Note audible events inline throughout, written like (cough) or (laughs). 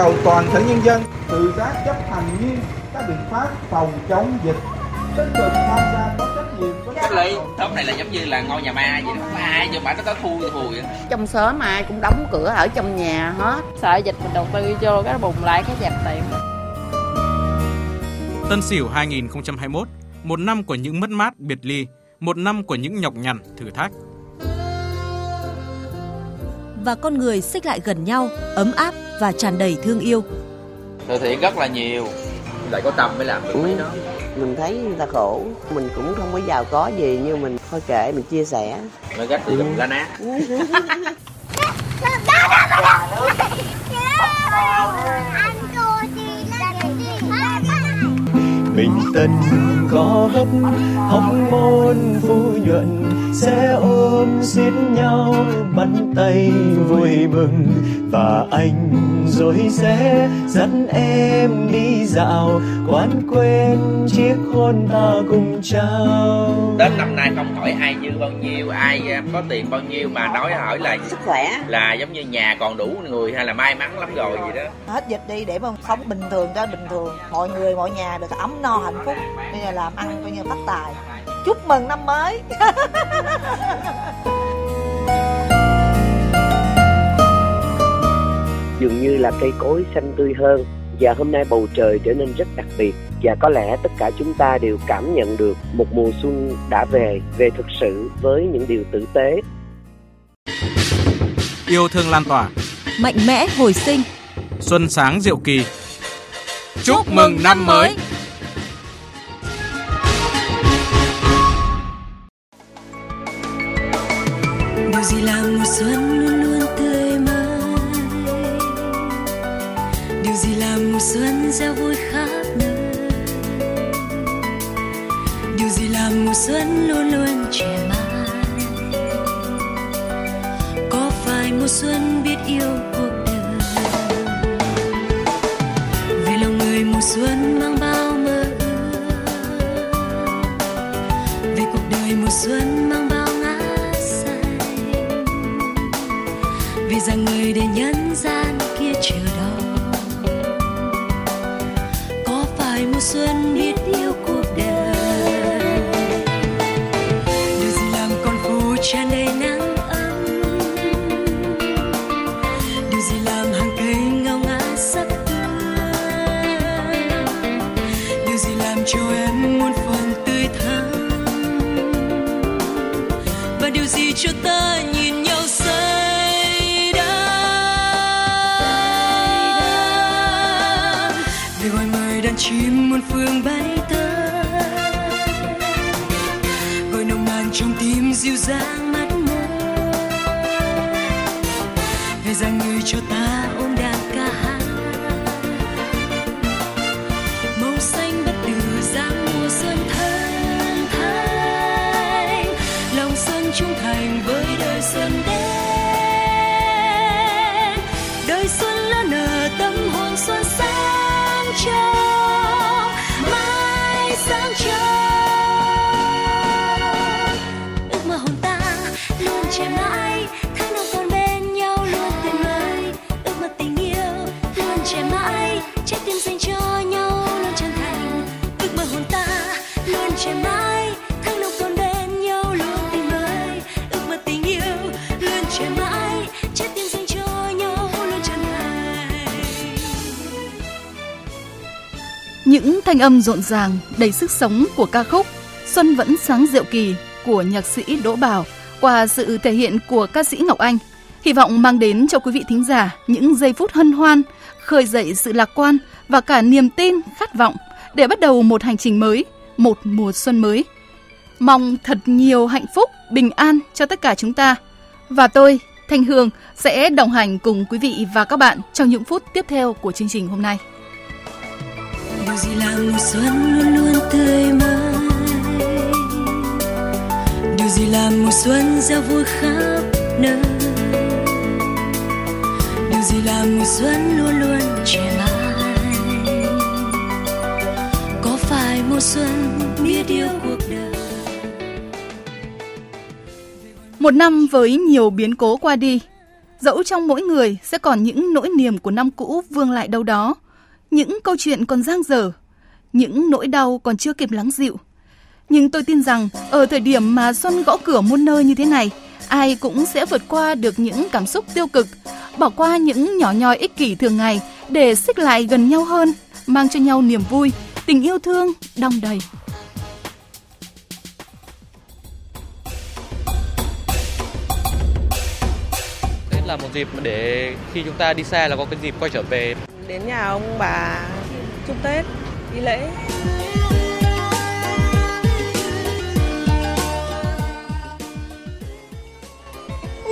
cầu toàn thể nhân dân tự giác chấp hành nghiêm các biện pháp phòng chống dịch. Tích cực tham gia có trách nhiệm với cái lý tóm này là giống như là ngôi nhà ma vậy đó. Không ai nhưng mà nó có thui vậy. Trong xóm ai cũng đóng cửa ở trong nhà hết. Sợ dịch mình đầu tư vô cái bùng lại cái dẹp tiệm Tân Sửu 2021, một năm của những mất mát biệt ly, một năm của những nhọc nhằn thử thách. Và con người xích lại gần nhau, ấm áp và tràn đầy thương yêu. từ thiện rất là nhiều. Lại có tâm mới làm được mấy đó. Mình thấy người ta khổ. Mình cũng không có giàu có gì nhưng mình thôi kệ mình chia sẻ. Mới gách thì đừng ra nát bình tân có hấp học môn phu nhuận sẽ ôm xiết nhau bắt tay vui mừng. Và anh rồi sẽ dẫn em đi dạo quán quên chiếc hôn ta cùng trao. Đến năm nay không hỏi ai dư bao nhiêu ai à, có tiền bao nhiêu mà nói hỏi là sức khỏe. là giống như nhà còn đủ người hay là may mắn lắm rồi gì đó. Hết dịch đi để mà sống bình thường cho bình thường. Mọi người mọi nhà được ấm no hạnh phúc. Bây giờ làm ăn coi như phát tài chúc mừng năm mới (laughs) dường như là cây cối xanh tươi hơn và hôm nay bầu trời trở nên rất đặc biệt và có lẽ tất cả chúng ta đều cảm nhận được một mùa xuân đã về về thực sự với những điều tử tế Yêu thương lan tỏa, Mạnh mẽ hồi sinh. xuân sáng diệu kỳ. Chúc mừng năm mới! Thành với đời sân thanh âm rộn ràng, đầy sức sống của ca khúc Xuân vẫn sáng diệu kỳ của nhạc sĩ Đỗ Bảo qua sự thể hiện của ca sĩ Ngọc Anh. Hy vọng mang đến cho quý vị thính giả những giây phút hân hoan, khơi dậy sự lạc quan và cả niềm tin, khát vọng để bắt đầu một hành trình mới, một mùa xuân mới. Mong thật nhiều hạnh phúc, bình an cho tất cả chúng ta. Và tôi, Thanh Hương sẽ đồng hành cùng quý vị và các bạn trong những phút tiếp theo của chương trình hôm nay điều gì làm mùa xuân luôn luôn tươi mới. Điều gì làm mùa xuân ra vui khắp nơi? Điều gì làm mùa xuân luôn luôn trẻ mãi có phải mùa xuân biết yêu cuộc đời? Một năm với nhiều biến cố qua đi, Dẫu trong mỗi người sẽ còn những nỗi niềm của năm cũ vương lại đâu đó, những câu chuyện còn dang dở, những nỗi đau còn chưa kịp lắng dịu. Nhưng tôi tin rằng ở thời điểm mà xuân gõ cửa muôn nơi như thế này, ai cũng sẽ vượt qua được những cảm xúc tiêu cực, bỏ qua những nhỏ nhoi ích kỷ thường ngày để xích lại gần nhau hơn, mang cho nhau niềm vui, tình yêu thương đong đầy. Tết là một dịp để khi chúng ta đi xa là có cái dịp quay trở về. Đến nhà ông bà chúc Tết, đi lễ.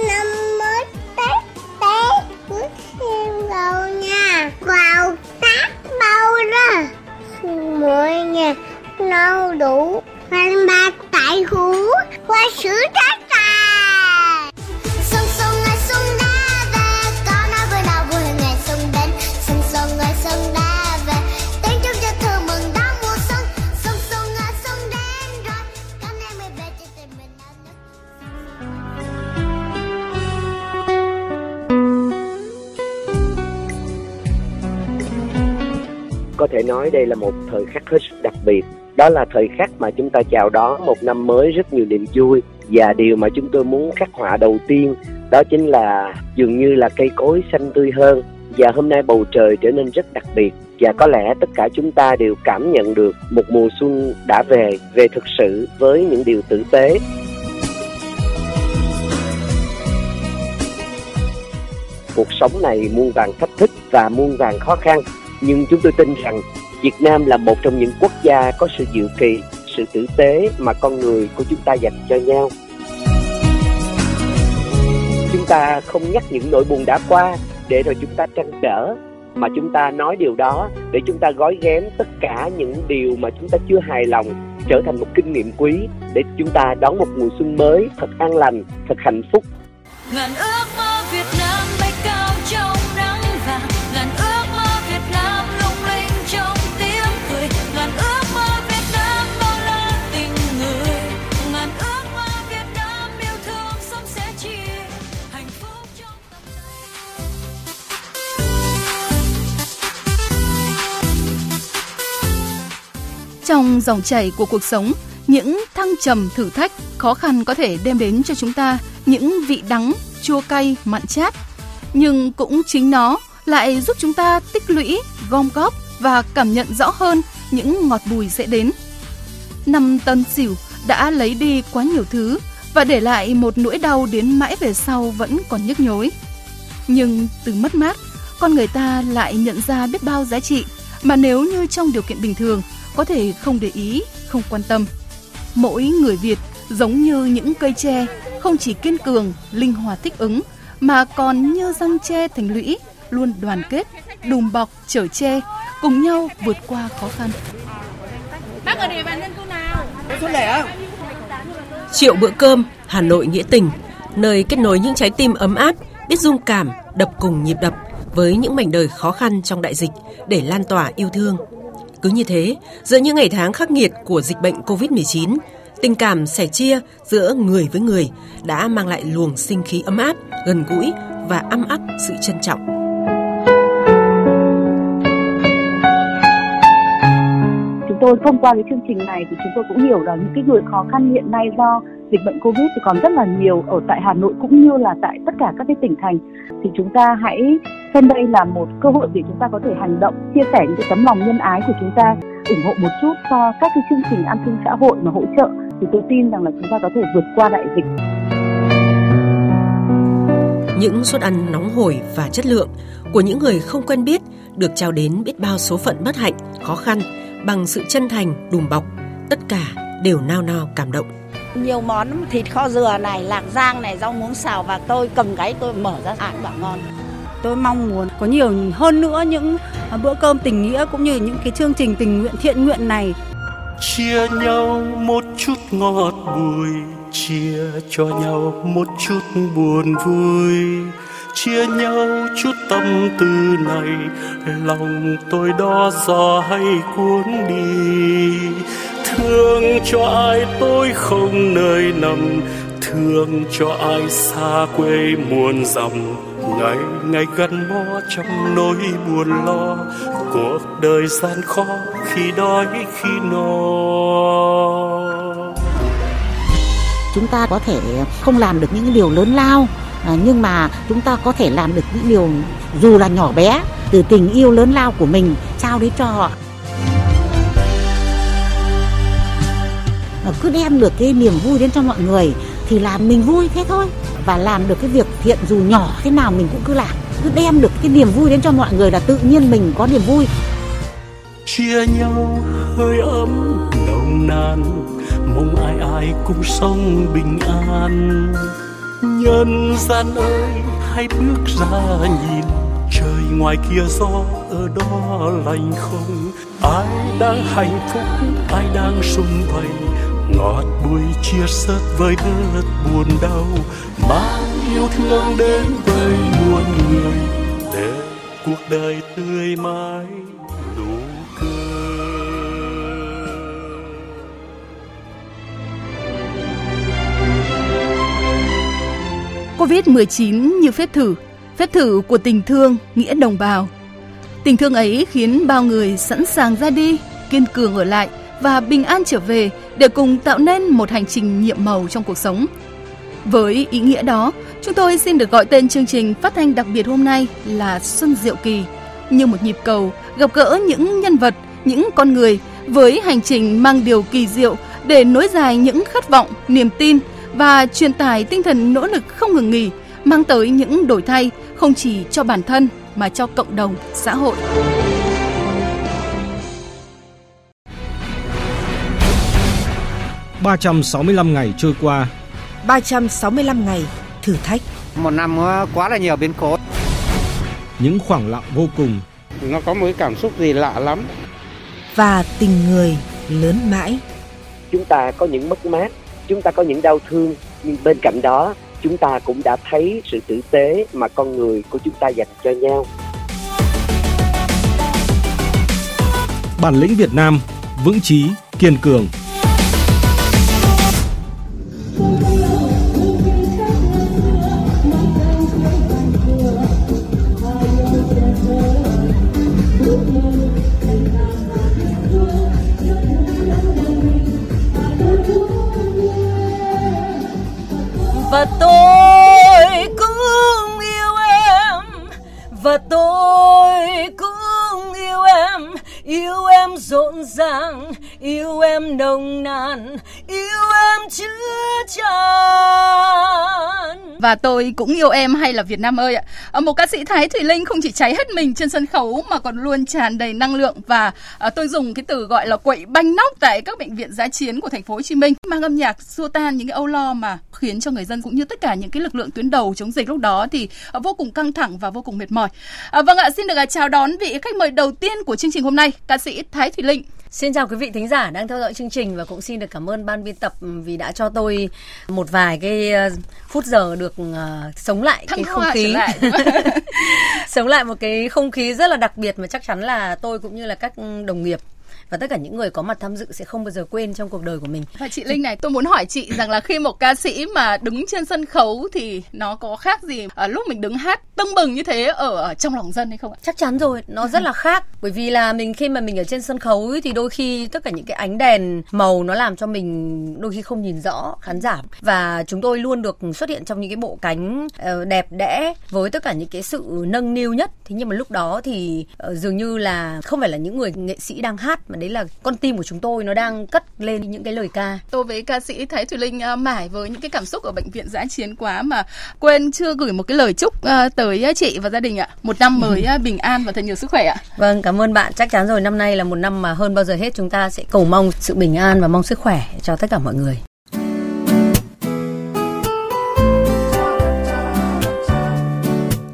năm mới Tết Tết bước thêm vào nhà. Vào tát bao ra. Mỗi nhà nấu đủ. Ăn ba tại hú. Qua sữa trái có thể nói đây là một thời khắc hết sức đặc biệt. Đó là thời khắc mà chúng ta chào đón một năm mới rất nhiều niềm vui. Và điều mà chúng tôi muốn khắc họa đầu tiên, đó chính là dường như là cây cối xanh tươi hơn. Và hôm nay bầu trời trở nên rất đặc biệt. Và có lẽ tất cả chúng ta đều cảm nhận được một mùa xuân đã về về thực sự với những điều tử tế. Cuộc sống này muôn vàng thách thức và muôn vàng khó khăn nhưng chúng tôi tin rằng Việt Nam là một trong những quốc gia có sự diệu kỳ, sự tử tế mà con người của chúng ta dành cho nhau. Chúng ta không nhắc những nỗi buồn đã qua để rồi chúng ta trăn trở mà chúng ta nói điều đó để chúng ta gói ghém tất cả những điều mà chúng ta chưa hài lòng trở thành một kinh nghiệm quý để chúng ta đón một mùa xuân mới thật an lành, thật hạnh phúc. ngàn ước mơ Việt Nam Trong dòng chảy của cuộc sống, những thăng trầm thử thách, khó khăn có thể đem đến cho chúng ta những vị đắng, chua cay, mặn chát. Nhưng cũng chính nó lại giúp chúng ta tích lũy, gom góp và cảm nhận rõ hơn những ngọt bùi sẽ đến. Năm tân sửu đã lấy đi quá nhiều thứ và để lại một nỗi đau đến mãi về sau vẫn còn nhức nhối. Nhưng từ mất mát, con người ta lại nhận ra biết bao giá trị mà nếu như trong điều kiện bình thường có thể không để ý, không quan tâm. Mỗi người Việt giống như những cây tre, không chỉ kiên cường, linh hoạt thích ứng, mà còn như răng tre thành lũy, luôn đoàn kết, đùm bọc, chở che, cùng nhau vượt qua khó khăn. Bác ở địa bàn dân cư nào? Xuân lẻ Triệu bữa cơm, Hà Nội nghĩa tình, nơi kết nối những trái tim ấm áp, biết dung cảm, đập cùng nhịp đập với những mảnh đời khó khăn trong đại dịch để lan tỏa yêu thương. Cứ như thế, giữa những ngày tháng khắc nghiệt của dịch bệnh Covid-19, tình cảm sẻ chia giữa người với người đã mang lại luồng sinh khí ấm áp, gần gũi và âm áp sự trân trọng. chúng tôi thông qua cái chương trình này thì chúng tôi cũng hiểu là những cái người khó khăn hiện nay do dịch bệnh covid thì còn rất là nhiều ở tại Hà Nội cũng như là tại tất cả các cái tỉnh thành. Thì chúng ta hãy xem đây là một cơ hội để chúng ta có thể hành động chia sẻ những cái tấm lòng nhân ái của chúng ta ủng hộ một chút cho các cái chương trình an sinh xã hội mà hỗ trợ. Thì tôi tin rằng là chúng ta có thể vượt qua đại dịch. Những suất ăn nóng hổi và chất lượng của những người không quen biết được trao đến biết bao số phận bất hạnh, khó khăn bằng sự chân thành, đùm bọc, tất cả đều nao nao cảm động nhiều món thịt kho dừa này, lạc rang này, rau muống xào và tôi cầm gáy tôi mở ra ăn bảo ngon. Tôi mong muốn có nhiều hơn nữa những bữa cơm tình nghĩa cũng như những cái chương trình tình nguyện thiện nguyện này. chia nhau một chút ngọt bùi chia cho nhau một chút buồn vui chia nhau chút tâm tư này lòng tôi đó gió hay cuốn đi thương cho ai tôi không nơi nằm, thương cho ai xa quê muôn dặm. Ngày ngày gắn bó trong nỗi buồn lo, cuộc đời gian khó khi đói khi no. Chúng ta có thể không làm được những điều lớn lao à, nhưng mà chúng ta có thể làm được những điều dù là nhỏ bé, từ tình yêu lớn lao của mình trao đến cho họ. À, cứ đem được cái niềm vui đến cho mọi người thì làm mình vui thế thôi. Và làm được cái việc thiện dù nhỏ thế nào mình cũng cứ làm. Cứ đem được cái niềm vui đến cho mọi người là tự nhiên mình có niềm vui. Chia nhau hơi ấm nồng nàn mong ai ai cùng sống bình an. Nhân gian ơi hãy bước ra nhìn trời ngoài kia gió ở đó lành không. Ai đang hạnh phúc ai đang sung vầy ngọt bùi chia sớt với đất buồn đau mang yêu thương đến với muôn người để cuộc đời tươi mãi nụ Covid-19 như phép thử, phép thử của tình thương, nghĩa đồng bào. Tình thương ấy khiến bao người sẵn sàng ra đi, kiên cường ở lại và bình an trở về để cùng tạo nên một hành trình nhiệm màu trong cuộc sống. Với ý nghĩa đó, chúng tôi xin được gọi tên chương trình phát thanh đặc biệt hôm nay là Xuân Diệu Kỳ, như một nhịp cầu gặp gỡ những nhân vật, những con người với hành trình mang điều kỳ diệu để nối dài những khát vọng, niềm tin và truyền tải tinh thần nỗ lực không ngừng nghỉ, mang tới những đổi thay không chỉ cho bản thân mà cho cộng đồng, xã hội. ...365 ngày trôi qua. 365 ngày thử thách. Một năm quá là nhiều biến cố. Những khoảng lặng vô cùng. Nó có một cái cảm xúc gì lạ lắm. Và tình người lớn mãi. Chúng ta có những mất mát Chúng ta có những đau thương Nhưng bên cạnh đó chúng ta cũng đã thấy sự tử tế mà con người của chúng ta dành cho nhau. Bản lĩnh Việt Nam vững chí, kiên cường và tôi cũng yêu em hay là Việt Nam ơi ạ. Ờ, một ca sĩ Thái Thùy Linh không chỉ cháy hết mình trên sân khấu mà còn luôn tràn đầy năng lượng và à, tôi dùng cái từ gọi là quậy banh nóc tại các bệnh viện giá chiến của thành phố Hồ Chí Minh mang âm nhạc xua tan những cái âu lo mà khiến cho người dân cũng như tất cả những cái lực lượng tuyến đầu chống dịch lúc đó thì à, vô cùng căng thẳng và vô cùng mệt mỏi. À, vâng ạ, xin được à, chào đón vị khách mời đầu tiên của chương trình hôm nay, ca sĩ Thái Thùy Linh. Xin chào quý vị thính giả đang theo dõi chương trình và cũng xin được cảm ơn ban biên tập vì đã cho tôi một vài cái phút giờ được uh, sống lại Thăng cái không khí lại. (laughs) sống lại một cái không khí rất là đặc biệt mà chắc chắn là tôi cũng như là các đồng nghiệp và tất cả những người có mặt tham dự sẽ không bao giờ quên trong cuộc đời của mình. Và chị Linh này, tôi muốn hỏi chị rằng là khi một ca sĩ mà đứng trên sân khấu thì nó có khác gì ở lúc mình đứng hát tưng bừng như thế ở trong lòng dân hay không ạ? Chắc chắn rồi, nó rất là khác. Bởi vì là mình khi mà mình ở trên sân khấu ấy, thì đôi khi tất cả những cái ánh đèn màu nó làm cho mình đôi khi không nhìn rõ khán giả và chúng tôi luôn được xuất hiện trong những cái bộ cánh đẹp đẽ với tất cả những cái sự nâng niu nhất. Thế nhưng mà lúc đó thì uh, dường như là không phải là những người nghệ sĩ đang hát mà đấy là con tim của chúng tôi nó đang cất lên những cái lời ca. Tôi với ca sĩ Thái Thùy Linh uh, mải với những cái cảm xúc ở bệnh viện giã chiến quá mà quên chưa gửi một cái lời chúc uh, tới chị và gia đình ạ. Một năm (laughs) mới uh, bình an và thật nhiều sức khỏe ạ. Vâng, cảm ơn bạn. Chắc chắn rồi năm nay là một năm mà hơn bao giờ hết chúng ta sẽ cầu mong sự bình an và mong sức khỏe cho tất cả mọi người.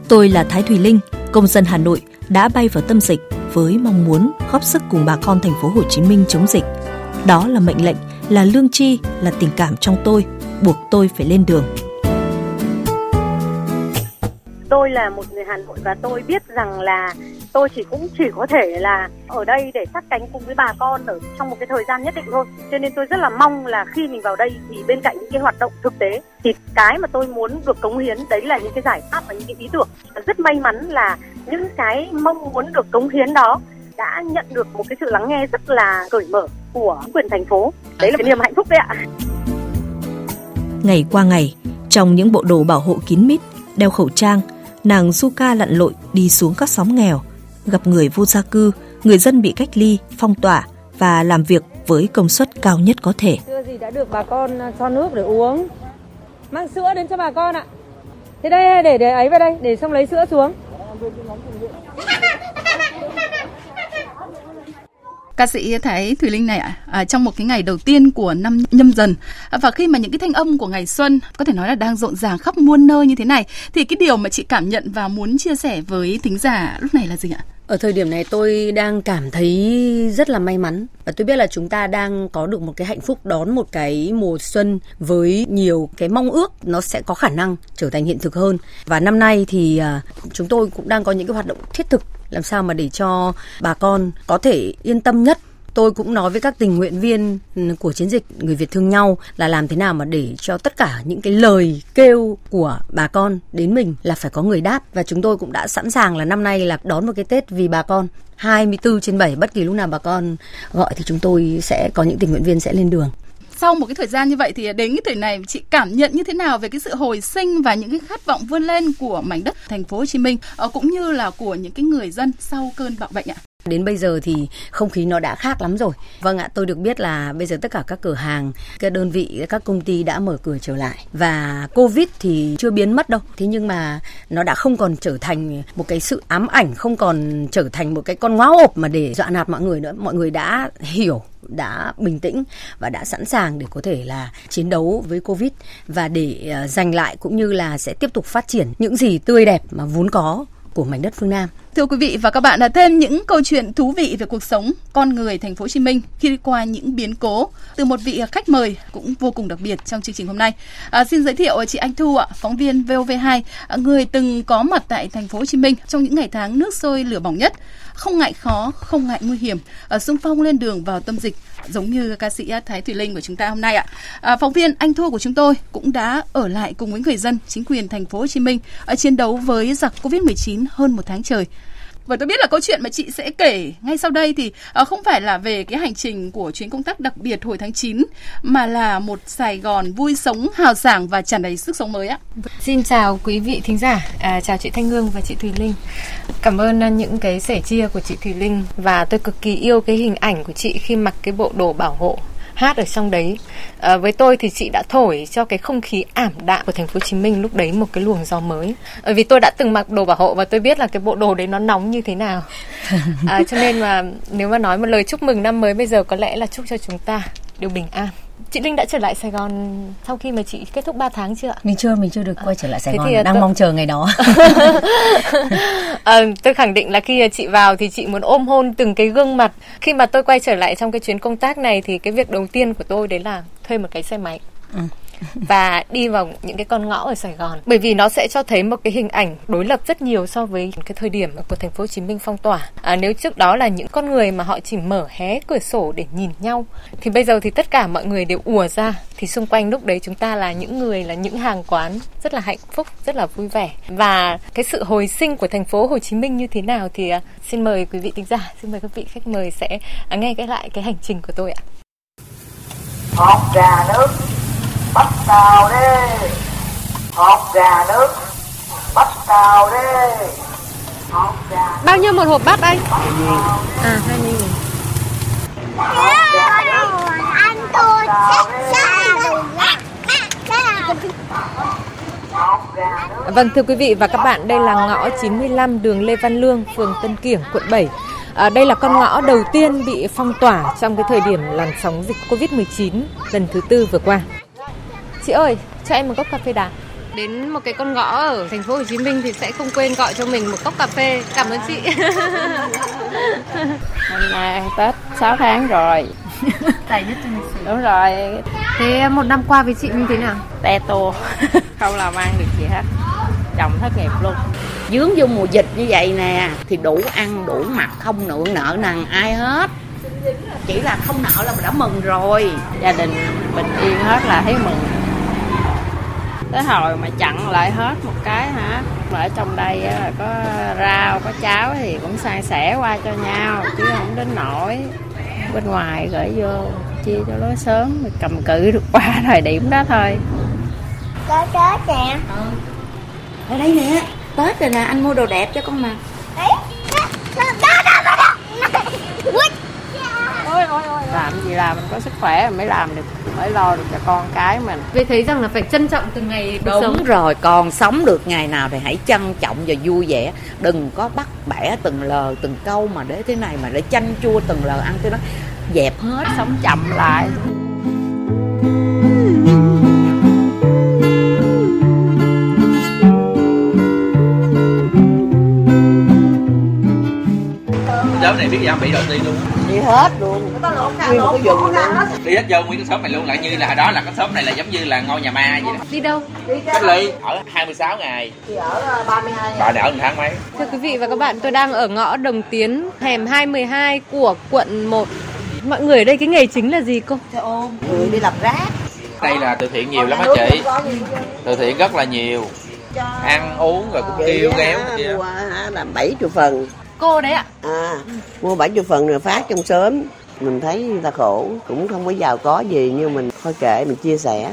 Tôi là Thái Thùy Linh, công dân Hà Nội đã bay vào tâm dịch với mong muốn góp sức cùng bà con thành phố Hồ Chí Minh chống dịch. Đó là mệnh lệnh, là lương chi, là tình cảm trong tôi, buộc tôi phải lên đường. Tôi là một người Hà Nội và tôi biết rằng là tôi chỉ cũng chỉ có thể là ở đây để sát cánh cùng với bà con ở trong một cái thời gian nhất định thôi cho nên tôi rất là mong là khi mình vào đây thì bên cạnh những cái hoạt động thực tế thì cái mà tôi muốn được cống hiến đấy là những cái giải pháp và những cái ý tưởng rất may mắn là những cái mong muốn được cống hiến đó đã nhận được một cái sự lắng nghe rất là cởi mở của quyền thành phố đấy là cái niềm hạnh phúc đấy ạ Ngày qua ngày, trong những bộ đồ bảo hộ kín mít, đeo khẩu trang, nàng Suka lặn lội đi xuống các xóm nghèo, gặp người vô gia cư, người dân bị cách ly, phong tỏa và làm việc với công suất cao nhất có thể. Chưa gì đã được bà con cho nước để uống. Mang sữa đến cho bà con ạ. Thế đây để để ấy vào đây, để xong lấy sữa xuống. Ca sĩ Thái Thùy Linh này ạ, à, trong một cái ngày đầu tiên của năm nhâm dần à, và khi mà những cái thanh âm của ngày xuân có thể nói là đang rộn ràng khắp muôn nơi như thế này thì cái điều mà chị cảm nhận và muốn chia sẻ với thính giả lúc này là gì ạ? Ở thời điểm này tôi đang cảm thấy rất là may mắn và tôi biết là chúng ta đang có được một cái hạnh phúc, đón một cái mùa xuân với nhiều cái mong ước, nó sẽ có khả năng trở thành hiện thực hơn. Và năm nay thì à, chúng tôi cũng đang có những cái hoạt động thiết thực làm sao mà để cho bà con có thể yên tâm nhất tôi cũng nói với các tình nguyện viên ừ, của chiến dịch người Việt thương nhau là làm thế nào mà để cho tất cả những cái lời kêu của bà con đến mình là phải có người đáp. Và chúng tôi cũng đã sẵn sàng là năm nay là đón một cái Tết vì bà con. 24 trên 7 bất kỳ lúc nào bà con gọi thì chúng tôi sẽ, có những tình nguyện viên sẽ lên đường. Sau một cái thời gian như vậy thì đến cái thời này, chị cảm nhận như thế nào về cái sự hồi sinh và những cái khát vọng vươn lên của mảnh đất thành phố Hồ Chí Minh ờ, cũng như là của những cái người dân sau cơn bạo bệnh ạ? Đến bây giờ thì không khí nó đã khác lắm rồi. Vâng ạ, tôi được biết là bây giờ tất cả các cửa hàng, các đơn vị, các công ty đã mở cửa trở lại. Và Covid thì chưa biến mất đâu. Thế nhưng mà nó đã không còn trở thành một cái sự ám ảnh, không còn trở thành một cái con ngáo ộp mà để dọa nạt mọi người nữa. Mọi người đã hiểu đã bình tĩnh và đã sẵn sàng để có thể là chiến đấu với Covid và để ờ, giành lại cũng như là sẽ tiếp tục phát triển những gì tươi đẹp mà vốn có của mảnh đất phương Nam. Thưa quý vị và các bạn, là thêm những câu chuyện thú vị về cuộc sống con người thành phố Hồ Chí Minh khi đi qua những biến cố từ một vị khách mời cũng vô cùng đặc biệt trong chương trình hôm nay. À, xin giới thiệu chị Anh Thu ạ, phóng viên VOV2, à, người từng có mặt tại thành phố Hồ Chí Minh trong những ngày tháng nước sôi lửa bỏng nhất, không ngại khó, không ngại nguy hiểm, ở xung phong lên đường vào tâm dịch giống như ca sĩ à, Thái Thùy Linh của chúng ta hôm nay ạ. À, phóng viên Anh Thu của chúng tôi cũng đã ở lại cùng với người dân, chính quyền thành phố Hồ Chí Minh ở chiến đấu với giặc Covid-19 hơn một tháng trời. Và tôi biết là câu chuyện mà chị sẽ kể ngay sau đây thì uh, không phải là về cái hành trình của chuyến công tác đặc biệt hồi tháng 9 mà là một Sài Gòn vui sống, hào sảng và tràn đầy sức sống mới ạ. Vâng, xin chào quý vị thính giả, à, chào chị Thanh Hương và chị Thùy Linh. Cảm ơn uh, những cái sẻ chia của chị Thùy Linh và tôi cực kỳ yêu cái hình ảnh của chị khi mặc cái bộ đồ bảo hộ hát ở trong đấy. À, với tôi thì chị đã thổi cho cái không khí ảm đạm của thành phố Hồ Chí Minh lúc đấy một cái luồng gió mới. Bởi vì tôi đã từng mặc đồ bảo hộ và tôi biết là cái bộ đồ đấy nó nóng như thế nào. (laughs) À, cho nên mà nếu mà nói một lời chúc mừng năm mới bây giờ có lẽ là chúc cho chúng ta đều bình an Chị Linh đã trở lại Sài Gòn sau khi mà chị kết thúc 3 tháng chưa ạ? Mình chưa, mình chưa được quay trở lại Sài Thế Gòn, thì đang tôi... mong chờ ngày đó. à, (laughs) tôi khẳng định là khi chị vào thì chị muốn ôm hôn từng cái gương mặt. Khi mà tôi quay trở lại trong cái chuyến công tác này thì cái việc đầu tiên của tôi đấy là thuê một cái xe máy. Ừ và đi vào những cái con ngõ ở Sài Gòn. Bởi vì nó sẽ cho thấy một cái hình ảnh đối lập rất nhiều so với cái thời điểm của thành phố Hồ Chí Minh phong tỏa. À, nếu trước đó là những con người mà họ chỉ mở hé cửa sổ để nhìn nhau thì bây giờ thì tất cả mọi người đều ùa ra. Thì xung quanh lúc đấy chúng ta là những người là những hàng quán rất là hạnh phúc rất là vui vẻ. Và cái sự hồi sinh của thành phố Hồ Chí Minh như thế nào thì à, xin mời quý vị tính giả xin mời các vị khách mời sẽ à, nghe cái lại cái hành trình của tôi ạ. Hột gà nước bắt tàu đi. Hột gà nước. Bắt tàu đi. Gà bao nhiêu một hộp bát anh? À hai mươi nghìn. Tôi Vâng thưa quý vị và các bạn, đây là ngõ 95 đường Lê Văn Lương, phường Tân Kiểng, quận 7. À, đây là con ngõ đầu tiên bị phong tỏa trong cái thời điểm làn sóng dịch Covid-19 lần thứ tư vừa qua. Chị ơi, cho em một cốc cà phê đá. Đến một cái con ngõ ở thành phố Hồ Chí Minh thì sẽ không quên gọi cho mình một cốc cà phê. Cảm ơn chị. (laughs) Hôm nay Tết 6 tháng rồi. Dài nhất trong lịch sử. Đúng rồi. Thế một năm qua với chị như thế nào? Te tua, (laughs) không làm ăn được gì hết. Chồng thất nghiệp luôn. dướng vô mùa dịch như vậy nè thì đủ ăn đủ mặc không nượng nợ nần ai hết chỉ là không nợ là mình đã mừng rồi gia đình bình yên hết là thấy mừng tới hồi mà chặn lại hết một cái hả? Mà ở trong đây á, là có rau có cháo thì cũng san sẻ qua cho nhau chứ không đến nổi bên ngoài gửi vô chia cho nó sớm rồi cầm cự được qua (laughs) thời điểm đó thôi. Có Tết nè ở đây nè tết rồi nè anh mua đồ đẹp cho con mặc đấy đó đó đó đó đó. Ôi ôi ôi. Làm gì làm mình có sức khỏe mình mới làm được mới lo được cho con cái mình. Vì thấy rằng là phải trân trọng từng ngày đúng sống. rồi còn sống được ngày nào thì hãy trân trọng và vui vẻ. Đừng có bắt bẻ từng lời từng câu mà để thế này mà để chanh chua từng lời ăn tôi nói dẹp hết sống chậm lại xóm này biết gì không bị đầu tiên luôn. Đi hết luôn. Nguyên một cái vùng luôn. đi hết vô nguyên cái xóm này luôn lại như là đó là cái xóm này là giống như là ngôi nhà ma vậy đó Đi đâu? cách ly. Ở 26 ngày. Thì ở 32 bà này ở một tháng mấy? Thưa quý vị và các bạn, tôi đang ở ngõ Đồng Tiến, hẻm 212 của quận 1. Mọi người ở đây cái nghề chính là gì cô? xe ôm người đi làm rác. Đây là từ thiện nhiều lắm á chị? từ thiện rất là nhiều. Ăn uống rồi cũng kêu ghéo này kia. mua hả, là bảy chục phần Cô đấy ạ. à mua bảy chục phần rồi phát trong sớm. Mình thấy người ta khổ cũng không có giàu có gì nhưng mình thôi kệ mình chia sẻ.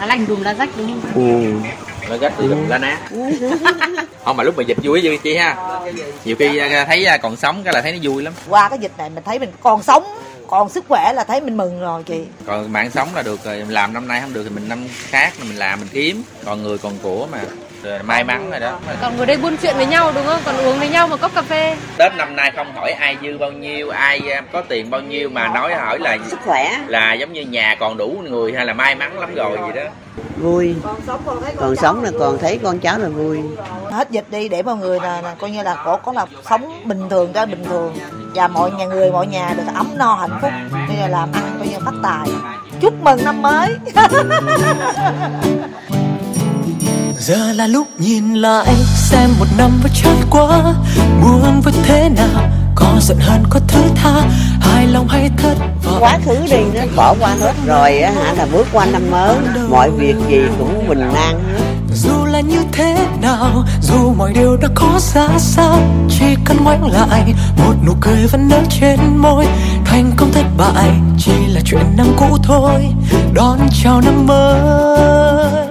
Lá lành đùm lá rách đúng không? ừ. rồi gách thì la nát (laughs) không mà lúc mà dịch vui vui chị ha. Nhiều khi à, thấy à, còn sống cái là thấy nó vui lắm. Qua cái dịch này mình thấy mình còn sống còn sức khỏe là thấy mình mừng rồi chị. Còn mạng sống là được rồi. Làm năm nay không được thì mình năm khác mình làm mình kiếm. Còn người còn của mà rồi may mắn rồi đó. Còn ngồi đây buôn chuyện với nhau đúng không? Còn uống với nhau một cốc cà phê. Tết năm nay không hỏi ai dư bao nhiêu ai à, có tiền bao nhiêu mà nói hỏi là sức khỏe. là giống như nhà còn đủ người hay là may mắn lắm rồi gì đó. Vui. Còn sống là còn thấy con cháu là vui. Hết dịch đi để mọi người là, là coi như là có có là sống bình thường ra bình thường. Và mọi nhà người mọi nhà được ấm no hạnh phúc. Như là làm ăn coi như phát tài. Chúc mừng năm mới (laughs) Giờ là lúc nhìn lại xem một năm vừa trôi qua Buông với thế nào Có giận hơn có thứ tha. Hài lòng hay thất vọng? Quá khứ đi nó bỏ qua hết rồi á hả? Là bước qua năm mới mọi việc gì cũng bình an Dù là như thế nào Dù mọi điều đã có ra sao Chỉ cần ngoảnh lại Một nụ cười vẫn nở trên môi. Thành công thất bại Chỉ là chuyện năm cũ thôi Đón chào năm mới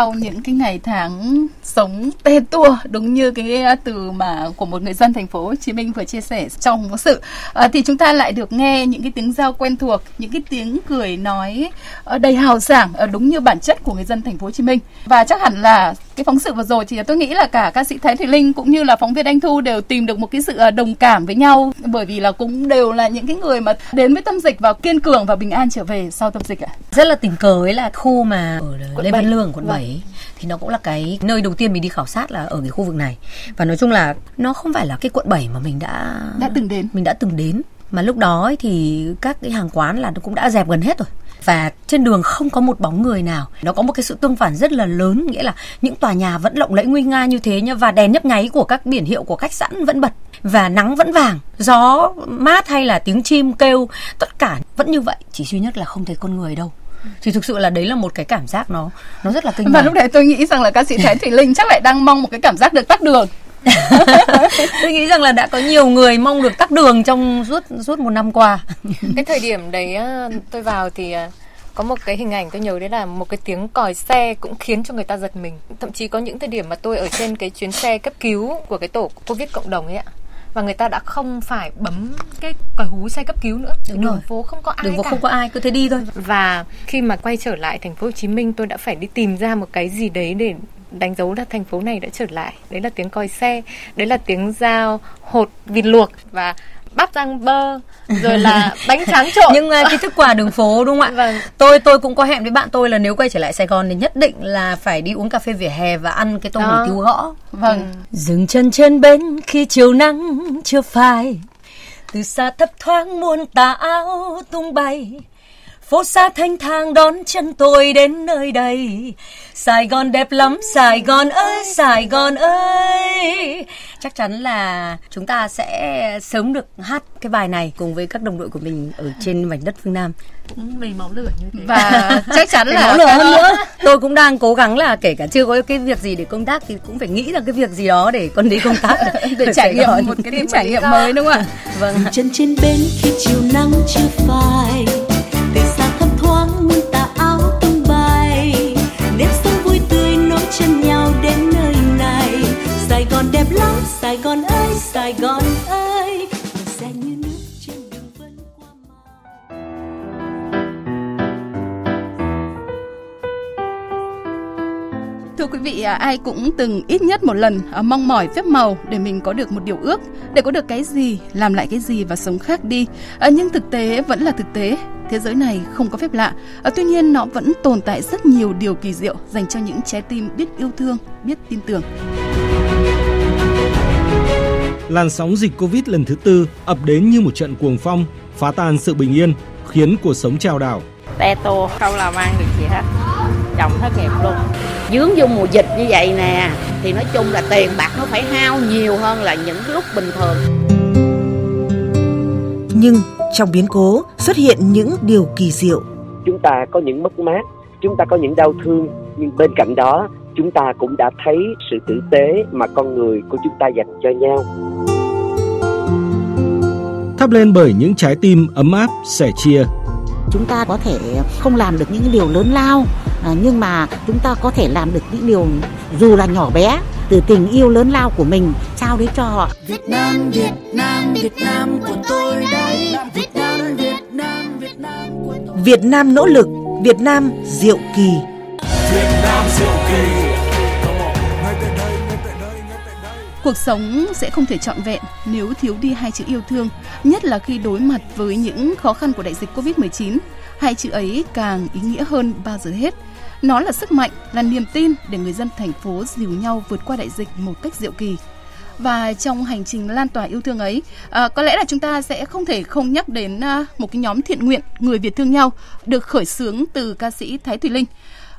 sau những cái ngày tháng sống tê tua đúng như cái à, từ mà của một người dân thành phố Hồ Chí Minh vừa chia sẻ trong phóng sự. À, thì chúng ta lại được nghe những cái tiếng giao quen thuộc những cái tiếng cười nói ờ, đầy hào sảng ờ, đúng như bản chất của người dân thành phố Hồ Chí Minh. Và chắc hẳn là cái phóng sự vừa rồi thì tôi nghĩ là cả ca sĩ Thái Thùy Linh cũng như là phóng viên Anh Thu đều tìm được một cái sự ờ, đồng cảm với nhau bởi vì là cũng đều là những cái người mà đến với tâm dịch và kiên cường và bình an trở về sau tâm dịch ạ. rất là tình cờ ấy là khu mà ở Quận Lê. Văn Lương quận Vâng. 7 thì nó cũng là cái nơi đầu tiên mình đi khảo sát là ở cái khu vực này và nói chung là nó không phải là cái quận 7 mà mình đã đã từng đến mình đã từng đến mà lúc đó thì các cái hàng quán là nó cũng đã dẹp gần hết rồi và trên đường không có một bóng người nào. Nó có một cái sự tương phản rất là lớn nghĩa là những tòa nhà vẫn lộng lẫy nguy nga như thế nhá và đèn nhấp nháy của các biển hiệu của khách sạn vẫn bật và nắng vẫn vàng gió mát hay là tiếng chim kêu tất cả vẫn như vậy. Chỉ duy nhất là không thấy con người đâu. Thì thực sự là đấy là một cái cảm giác nó nó rất là kinh Và lúc đấy tôi nghĩ rằng là ca sĩ Thái Thùy Linh chắc lại đang mong một cái cảm giác được tắt đường. Tôi nghĩ rằng là đã có nhiều người mong được tắt đường trong suốt suốt một năm qua cái thời điểm đấy á, tôi vào thì à, có một cái hình ảnh tôi nhớ đấy là một cái tiếng còi xe cũng khiến cho người ta giật mình thậm chí có những thời điểm mà tôi ở trên cái chuyến xe cấp cứu của cái tổ covid cộng đồng ấy ạ và người ta đã không phải bấm cái còi hú xe cấp cứu nữa Đúng đường rồi. phố không có ai đường phố cả. không có ai cứ thế đi thôi và khi mà quay trở lại thành phố Hồ Chí Minh tôi đã phải đi tìm ra một cái gì đấy để đánh dấu là thành phố này đã trở lại. Đấy là tiếng còi xe đấy là tiếng dao hột vịt luộc và bắp rang bơ rồi là (laughs) bánh tráng trộn. Nhưng à, cái thức quà đường phố đúng không ạ? Tôi tôi cũng có hẹn với bạn tôi là nếu quay trở lại Sài Gòn thì nhất định là phải đi uống cà phê vỉa hè và ăn cái tô hủ tiếu gõ. Vâng. dừng chân trên bến khi chiều nắng chưa phai. Từ xa thấp thoáng muôn tà áo tung bay phố xa thanh thang đón chân tôi đến nơi đây. Sài Gòn đẹp lắm Sài Gòn ơi Sài Gòn ơi. Chắc chắn là chúng ta sẽ sớm được hát cái bài này cùng với các đồng đội của mình ở trên mảnh đất phương Nam. Vì máu lửa như thế. Và (laughs) chắc chắn là máu lửa hơn (laughs) nữa. Tôi cũng đang cố gắng là kể cả chưa có cái việc gì để công tác thì cũng phải nghĩ ra cái việc gì đó để con đi công tác. (laughs) Để trải nghiệm một cái điểm trải nghiệm mới đúng không ạ? Vâng chân trên bến khi chiều nắng chưa phai vị, à, ai cũng từng ít nhất một lần à, mong mỏi phép màu để mình có được một điều ước, để có được cái gì, làm lại cái gì và sống khác đi. À, nhưng thực tế vẫn là thực tế. Thế giới này không có phép lạ. Tuy nhiên nó vẫn tồn tại rất nhiều điều kỳ diệu dành cho những trái tim biết yêu thương, biết tin tưởng. Làn sóng dịch Covid lần thứ tư ập đến như một trận cuồng phong, phá tan sự bình yên, khiến cuộc sống trao đảo. Te tô không làm ăn được gì hết chồng thất nghiệp luôn dướng vô mùa dịch như vậy nè thì nói chung là tiền bạc nó phải hao nhiều hơn là những lúc bình thường Nhưng trong biến cố xuất hiện những điều kỳ diệu. chúng ta có những mất mát chúng ta có những đau thương nhưng bên cạnh đó chúng ta cũng đã thấy sự tử tế mà con người của chúng ta dành cho nhau Thắp lên bởi những trái tim ấm áp, sẻ chia. chúng ta có thể không làm được những điều lớn lao à, nhưng mà chúng ta có thể làm được những điều dù là nhỏ bé từ tình yêu lớn lao của mình trao đến cho họ Việt Nam Việt Nam Việt Nam của tôi đấy Việt Nam Việt Nam Việt Nam của tôi Việt Nam nỗ lực, Việt Nam diệu kỳ. Việt Nam diệu kỳ Cuộc sống sẽ không thể trọn vẹn nếu thiếu đi hai chữ yêu thương, nhất là khi đối mặt với những khó khăn của đại dịch Covid-19. Hai chữ ấy càng ý nghĩa hơn bao giờ hết. Nó là sức mạnh, là niềm tin để người dân thành phố dìu nhau vượt qua đại dịch một cách diệu kỳ. Và trong hành trình lan tỏa yêu thương ấy, à, có lẽ là chúng ta sẽ không thể không nhắc đến à, một cái nhóm thiện nguyện người Việt thương nhau được khởi xướng từ ca sĩ Thái Thùy Linh.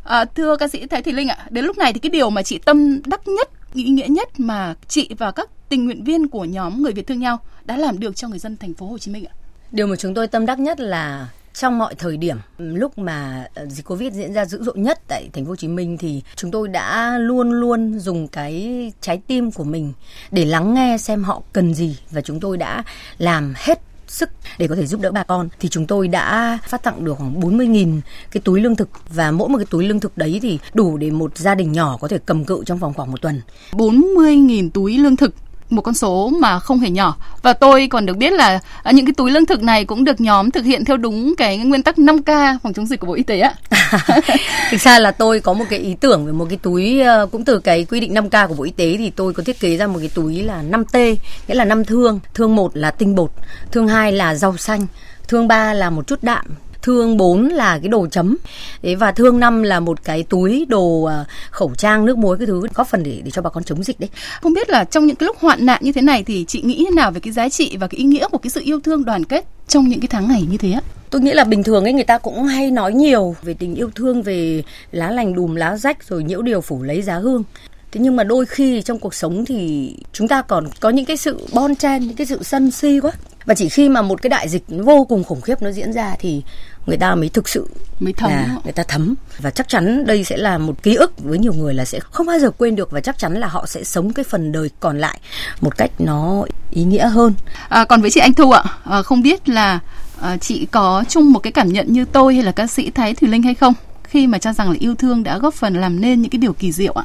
À, thưa ca sĩ Thái Thùy Linh ạ, đến lúc này thì cái điều mà chị tâm đắc nhất, ý nghĩa nhất mà chị và các tình nguyện viên của nhóm người Việt thương nhau đã làm được cho người dân thành phố Hồ Chí Minh ạ. Điều mà chúng tôi tâm đắc nhất là trong mọi thời điểm, lúc mà ờ, dịch Covid diễn ra dữ dội nhất tại thành phố Hồ Chí Minh thì chúng tôi đã luôn luôn dùng cái trái tim của mình để lắng nghe xem họ cần gì và chúng tôi đã làm hết sức để có thể giúp đỡ bà con thì chúng tôi đã phát tặng được khoảng 40.000 cái túi lương thực và mỗi một cái túi lương thực đấy thì đủ để một gia đình nhỏ có thể cầm cự trong vòng khoảng một tuần. 40.000 túi lương thực một con số mà không hề nhỏ và tôi còn được biết là à, những cái túi lương thực này cũng được nhóm thực hiện theo đúng cái nguyên tắc 5K phòng chống dịch của Bộ Y tế ạ. (laughs) Thực ra là tôi có một cái ý tưởng về một cái túi ờ, cũng từ cái quy định 5K của Bộ Y tế thì tôi có thiết kế ra một cái túi là 5T, nghĩa là năm thương. Thương một là tinh bột, thương hai là rau xanh, thương ba là một chút đạm, thương 4 là cái đồ chấm Đấy, và thương 5 là một cái túi đồ ờ, khẩu trang nước muối cái thứ góp phần để để cho bà con chống dịch đấy Không biết là trong những cái lúc hoạn nạn như thế này thì chị nghĩ thế nào về cái giá trị và cái ý nghĩa của cái sự yêu thương đoàn kết trong những cái tháng ngày như thế ạ? Tôi nghĩ là bình thường ấy người ta cũng hay nói nhiều về tình yêu thương về lá lành đùm lá rách rồi nhiễu điều phủ lấy giá hương. Thế nhưng mà đôi khi trong cuộc sống thì chúng ta còn có những cái sự bon chen, những cái sự sân si quá. Và chỉ khi mà một cái đại dịch vô cùng khủng khiếp nó diễn ra thì người ta mới thực sự mới thấm là người ta thấm và chắc chắn đây sẽ là một ký ức với nhiều người là sẽ không bao giờ quên được và chắc chắn là họ sẽ sống cái phần đời còn lại một cách nó ý nghĩa hơn. À, còn với chị Anh Thu ạ, à, không biết là à, chị có chung một cái cảm nhận như tôi hay là ca sĩ Thái Thùy Linh hay không khi mà cho rằng là yêu thương đã góp phần làm nên những cái điều kỳ diệu ạ?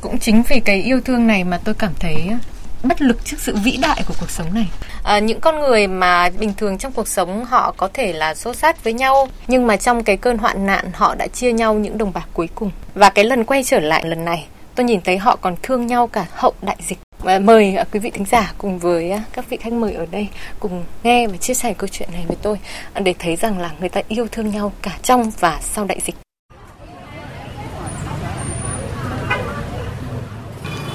Cũng chính vì cái yêu thương này mà tôi cảm thấy bất lực trước sự vĩ đại của cuộc sống này. À, những con người mà bình thường trong cuộc sống họ có thể là xô sát với nhau nhưng mà trong cái cơn hoạn nạn họ đã chia nhau những đồng bạc cuối cùng. Và cái lần quay trở lại lần này tôi nhìn thấy họ còn thương nhau cả hậu đại dịch. À, mời à, quý vị thính giả cùng với à, các vị khách mời ở đây cùng nghe và chia sẻ câu chuyện này với tôi à, để thấy rằng là người ta yêu thương nhau cả trong và sau đại dịch.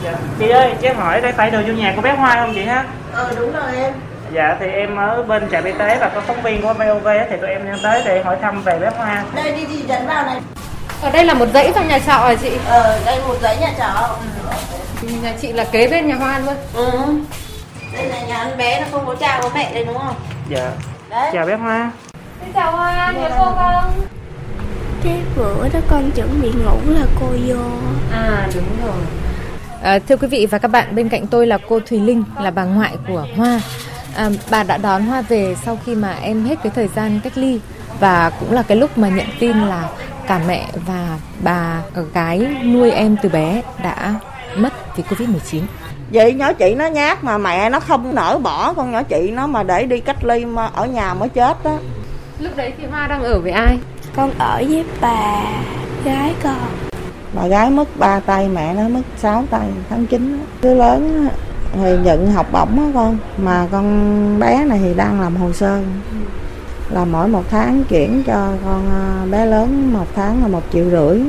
Dạ. Chị ơi, em hỏi đây phải đường vô nhà của bé Hoa không chị ha? Ờ đúng rồi em Dạ thì em ở bên trạm y tế và có phóng viên của VOV thì tụi em đang tới để hỏi thăm về bé Hoa. Đây đi đi dẫn vào này. Ở đây là một dãy trong nhà trọ hả chị? Ờ, đây một dãy nhà trọ. Nhà chị là kế bên nhà Hoa luôn. Ừ. Đây là nhà anh bé nó không có cha có mẹ đây đúng không? Dạ. Đấy. Chào bé Hoa. Xin chào Hoa, nhớ cô không? Cái bữa đó con chuẩn bị ngủ là cô vô. À đúng rồi. À, thưa quý vị và các bạn, bên cạnh tôi là cô Thùy Linh, là bà ngoại của Hoa. À, bà đã đón Hoa về sau khi mà em hết cái thời gian cách ly và cũng là cái lúc mà nhận tin là cả mẹ và bà gái nuôi em từ bé đã mất vì Covid-19. Vậy nhỏ chị nó nhát mà mẹ nó không nỡ bỏ con nhỏ chị nó mà để đi cách ly mà ở nhà mới chết đó. Lúc đấy thì Hoa đang ở với ai? Con ở với bà gái con. Bà gái mất ba tay, mẹ nó mất 6 tay tháng 9 Đứa lớn thì nhận học bổng á con. Mà con bé này thì đang làm hồ sơ. Là mỗi một tháng chuyển cho con à, bé lớn một tháng là một triệu rưỡi.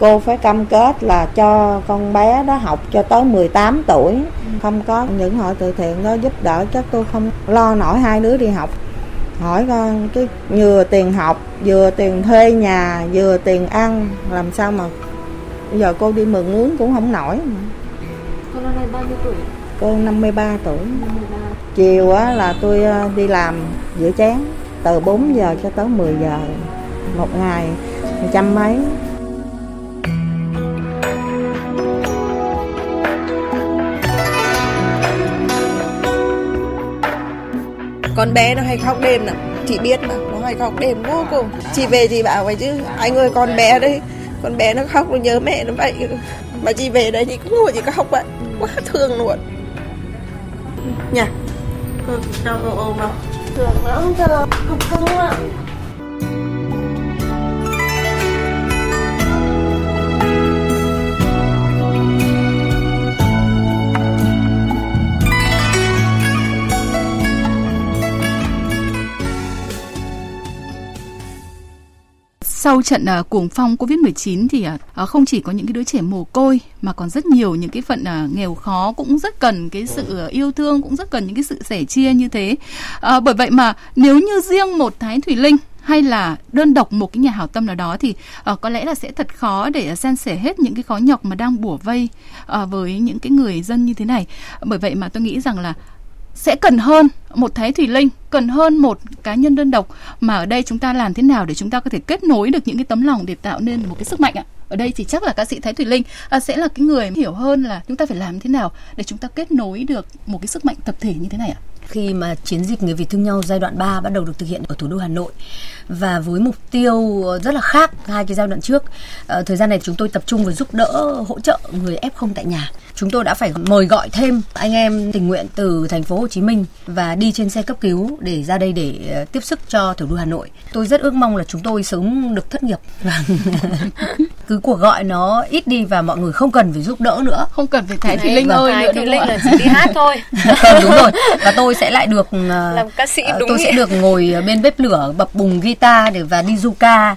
Cô phải cam kết là cho con bé đó học cho tới 18 tuổi. Không có những hội từ thiện đó giúp đỡ chắc tôi không lo nổi hai đứa đi học. Hỏi con cái vừa tiền học vừa tiền thuê nhà vừa tiền ăn làm sao mà giờ cô đi mượn mướn cũng không nổi mà. Cô năm nay bao nhiêu tuổi? cô 53 tuổi chiều á là tôi ờ, đi làm rửa chén từ 4 giờ cho tới 10 giờ một ngày trăm mấy con bé nó hay khóc đêm nè chị biết mà nó hay khóc đêm vô cùng chị về chị bảo vậy chứ anh ơi con bé đây con bé nó khóc nó nhớ mẹ nó vậy. Mà chị về đây chị cũng ngồi chị khóc vậy. Quá thương luôn. Cô đâu cô ôm đâu Thường lắm thường, cục cưng ạ. Sau trận uh, cuồng phong Covid-19 thì uh, không chỉ có những cái đứa trẻ mồ côi mà còn rất nhiều những cái phận uh, nghèo khó cũng rất cần cái sự uh, yêu thương cũng rất cần những cái sự sẻ chia như thế. Uh, bởi vậy mà nếu như riêng một Thái Thủy Linh hay là đơn độc một cái nhà hảo tâm nào đó thì uh, có lẽ là sẽ thật khó để san sẻ hết những cái khó nhọc mà đang bủa vây uh, với những cái người dân như thế này. Bởi vậy mà tôi nghĩ rằng là sẽ cần hơn một Thái Thủy Linh, cần hơn một cá nhân đơn độc mà ở đây chúng ta làm thế nào để chúng ta có thể kết nối được những cái tấm lòng để tạo nên một cái sức mạnh ạ. Ở đây thì chắc là ca sĩ Thái Thủy Linh à, sẽ là cái người hiểu hơn là chúng ta phải làm thế nào để chúng ta kết nối được một cái sức mạnh tập thể như thế này ạ. khi mà chiến dịch người Việt thương nhau giai đoạn 3 bắt đầu được thực hiện ở thủ đô Hà Nội và với mục tiêu ờ, rất là khác hai cái giai đoạn trước. Ờ, thời gian này chúng tôi tập trung vào giúp đỡ hỗ trợ người F0 tại nhà. Chúng tôi đã phải mời gọi thêm anh em tình nguyện từ thành phố Hồ Chí Minh và đi trên xe cấp cứu để ra đây để ờ, tiếp sức cho thủ đô Hà Nội. Tôi rất ước mong là chúng tôi sớm được thất nghiệp (laughs) và (laughs) cứ cuộc gọi nó ít đi và mọi người không cần phải giúp đỡ nữa. Không cần phải Thái Thủy Linh vâng, ơi Thái đúng Linh là chỉ đi hát (laughs) thôi. đúng rồi. Và tôi sẽ lại được ờ, Làm ca sĩ ờ, đúng tôi sẽ nghĩa. được ngồi bên bếp lửa bập bùng guitar để và đi du ca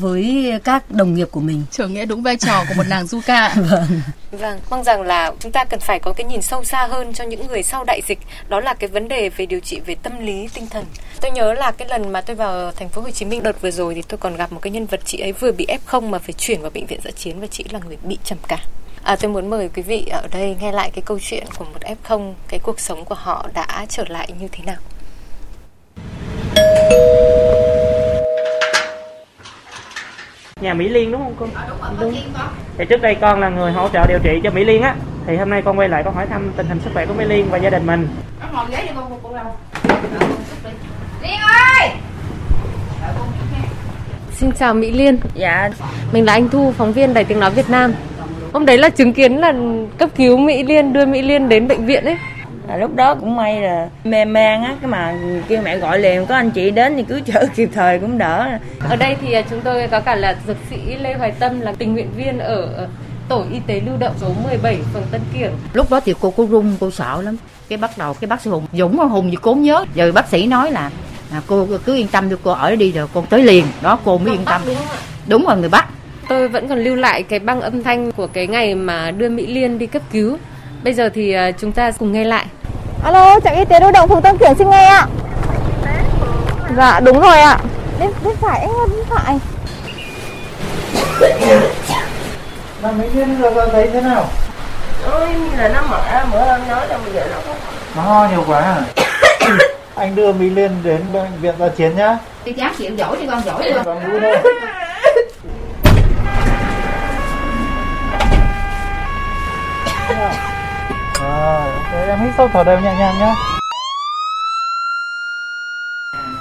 với các đồng nghiệp của mình. Trở nghĩa đúng vai trò của một nàng du ca. (laughs) vâng. Vâng, mong rằng là chúng ta cần phải có cái nhìn sâu xa hơn cho những người sau đại dịch, đó là cái vấn đề về điều trị về tâm lý, tinh thần. Tôi nhớ là cái lần mà tôi vào thành phố Hồ Chí Minh đợt vừa rồi thì tôi còn gặp một cái nhân vật chị ấy vừa bị F0 mà phải chuyển vào bệnh viện dã chiến và chị là người bị trầm cảm. À, tôi muốn mời quý vị ở đây nghe lại cái câu chuyện của một F0, cái cuộc sống của họ đã trở lại như thế nào. Nhà Mỹ Liên đúng không cô? Đúng. Thì trước đây con là người hỗ trợ điều trị cho Mỹ Liên á. Thì hôm nay con quay lại con hỏi thăm tình hình sức khỏe của Mỹ Liên và gia đình mình. ngồi ghế cho con một cô đâu Liên ơi! Xin chào Mỹ Liên. Dạ. Mình là anh Thu, phóng viên Đài Tiếng Nói Việt Nam. Hôm đấy là chứng kiến là cấp cứu Mỹ Liên, đưa Mỹ Liên đến bệnh viện ấy. À, lúc đó cũng may là mê man á cái mà kêu mẹ gọi liền có anh chị đến thì cứ chở (laughs) kịp thời cũng đỡ. Ở đây thì à, chúng tôi có cả là dược sĩ Lê Hoài Tâm là tình nguyện viên ở tổ y tế lưu động số 17 phường Tân Kiển. lúc đó thì cô cô run cô sợ lắm. Cái bắt đầu cái bác sĩ hùng dũng hùng gì cố nhớ. Rồi bác sĩ nói là à, cô cứ yên tâm đi cô ở đi rồi con tới liền. Đó cô mới yên tâm. đúng rồi người bắc Tôi vẫn còn lưu lại cái băng âm thanh của cái ngày mà đưa Mỹ Liên đi cấp cứu. Bây giờ thì à, chúng ta cùng nghe lại. Alo, trạm y tế lưu động phường Tân Kiển xin nghe ạ. Dạ đúng rồi ạ. Bên bên phải anh ơi, bên phải. Mà mấy viên giờ giờ thấy thế nào? ôi là nó mở mở hơn nói là bây giờ nó có Nó ho nhiều quá à? Anh đưa Mỹ Liên đến bệnh viện Gia Chiến nhá. Đi chán chịu giỏi đi con, giỏi đi con. Còn mũi thôi. Rồi, ok, em hít sâu thở đều nhẹ nhàng nhá.